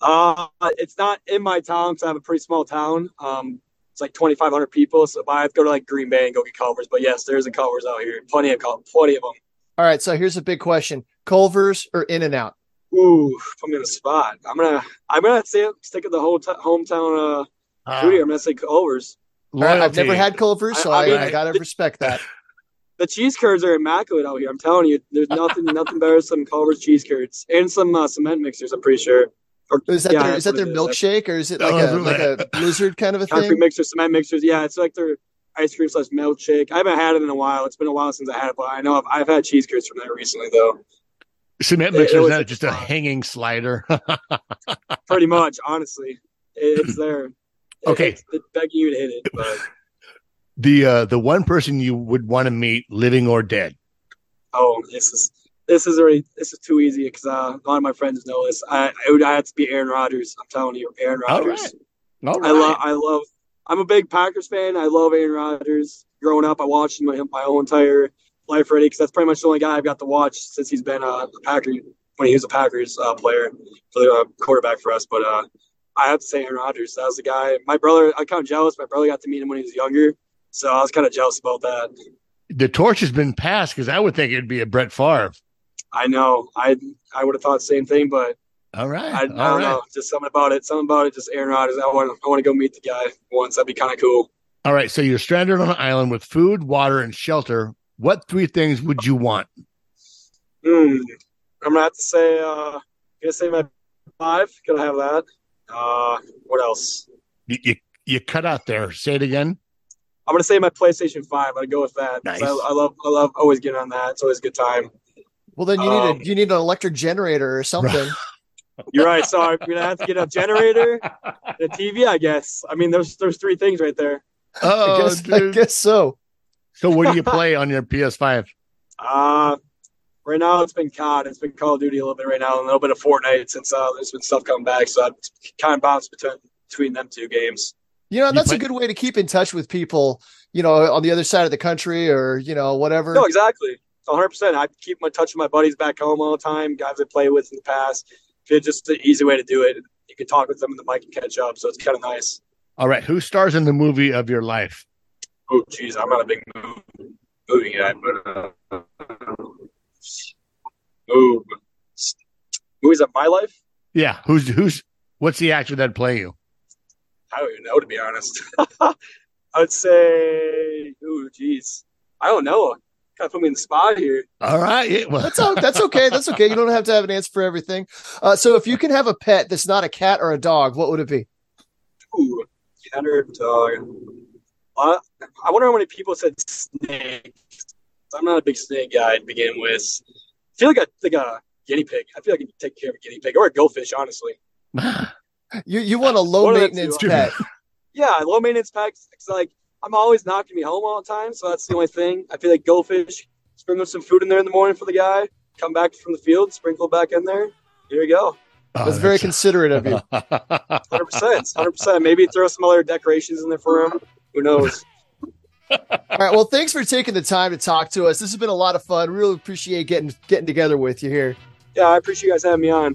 Uh, it's not in my town because I have a pretty small town. Um, it's like 2,500 people, so I have to go to like Green Bay and go get Culver's. But yes, there's a Culver's out here. Plenty of Cul- plenty of them. All right, so here's a big question: Culver's or In and Out? Ooh, put me in a spot. I'm gonna I'm gonna say stick with the whole t- hometown uh foodie. I'm gonna say Culver's. All right, I've never had Culver's, so I- I, I I, gotta respect that. The cheese curds are immaculate out here. I'm telling you, there's nothing nothing better than some Culver's cheese curds and some uh, cement mixers. I'm pretty sure. Or, Is that yeah, their is that their it is. milkshake or is it like Oh, a like a blizzard kind of a thing? Concrete thing? mixers, cement mixers. Yeah, it's like their ice cream slash milkshake. I haven't had it in a while. It's been a while since I had it, but I know I've, I've had cheese curds from there recently though. Cement mixer is was not a just a hanging slider. Pretty much, honestly, it's there. Okay. it's, it's begging you to hit it, but the uh the one person you would want to meet, living or dead. Oh, this is this is already this is too easy because uh, a lot of my friends know this. I it would I have to be Aaron Rodgers. I'm telling you, Aaron All Rodgers. right. All I love. I love. I'm a big Packers fan. I love Aaron Rodgers. Growing up, I watched him my, my whole entire life already because that's pretty much the only guy I've got to watch since he's been uh, a Packer when he was a Packers uh, player, for the uh, quarterback for us. But uh, I have to say Aaron Rodgers. That was the guy. My brother. I kind of jealous. My brother got to meet him when he was younger, so I was kind of jealous about that. the torch has been passed because I would think it'd be a Brett Favre. I know. I I would have thought the same thing, but All right. I, I don't right. know. Just something about it. Something about it. Just Aaron Rodgers. I want. I want to go meet the guy once. That'd be kind of cool. All right. So you're stranded on an island with food, water, and shelter. What three things would you want? Hmm. I'm gonna have to say. Uh, gonna say my five. Gonna have that. Uh, what else? You, you, you cut out there. Say it again. I'm gonna say my PlayStation Five. I'd go with that. Nice. I, I love. I love always getting on that. It's always a good time. Well, then you Um, need a you need an electric generator or something. You're right. So I'm gonna have to get a generator, and a TV. I guess. I mean, there's there's three things right there. I Oh, guess I guess so. So what do you play on your PS5? Uh, right now it's been COD. It's been Call of Duty a little bit right now, and a little bit of Fortnite since uh, there's been stuff coming back. So I've kind of bounced between between them two games. You know, You that's play- a good way to keep in touch with people, you know, on the other side of the country or, you know, whatever. No, exactly. 100. percent I keep in touch with my buddies back home all the time, guys I play with in the past. It's just an easy way to do it. You can talk with them and the mic can catch up, so it's kind of nice. All right. Who stars in the movie of your life? Oh, geez, I'm not a big movie, movie guy, but uh, ooh, movies of my life. Yeah. Who's who's what's the actor that play you? I don't even know to be honest. I would say, oh, geez, I don't know. Kind of put me in the spot here. All right. Yeah, well, That's o- that's okay. That's okay. You don't have to have an answer for everything. Uh, so if you can have a pet that's not a cat or a dog, what would it be? Ooh, cat or dog. Uh, I wonder how many people said snake. I'm not a big snake guy to begin with. I feel like a like a guinea pig. I feel like I can take care of a guinea pig or a goldfish, honestly. You you want a low the maintenance pet. Yeah, low maintenance packs. It's like I'm always knocking me home all the time, so that's the only thing. I feel like goldfish. Sprinkle some food in there in the morning for the guy. Come back from the field, sprinkle back in there. Here you go. Oh, That's very considerate of you. Hundred percent. Hundred percent. Maybe throw some other decorations in there for him. Who knows? All right. Well, thanks for taking the time to talk to us. This has been a lot of fun. Really appreciate getting getting together with you here. Yeah, I appreciate you guys having me on.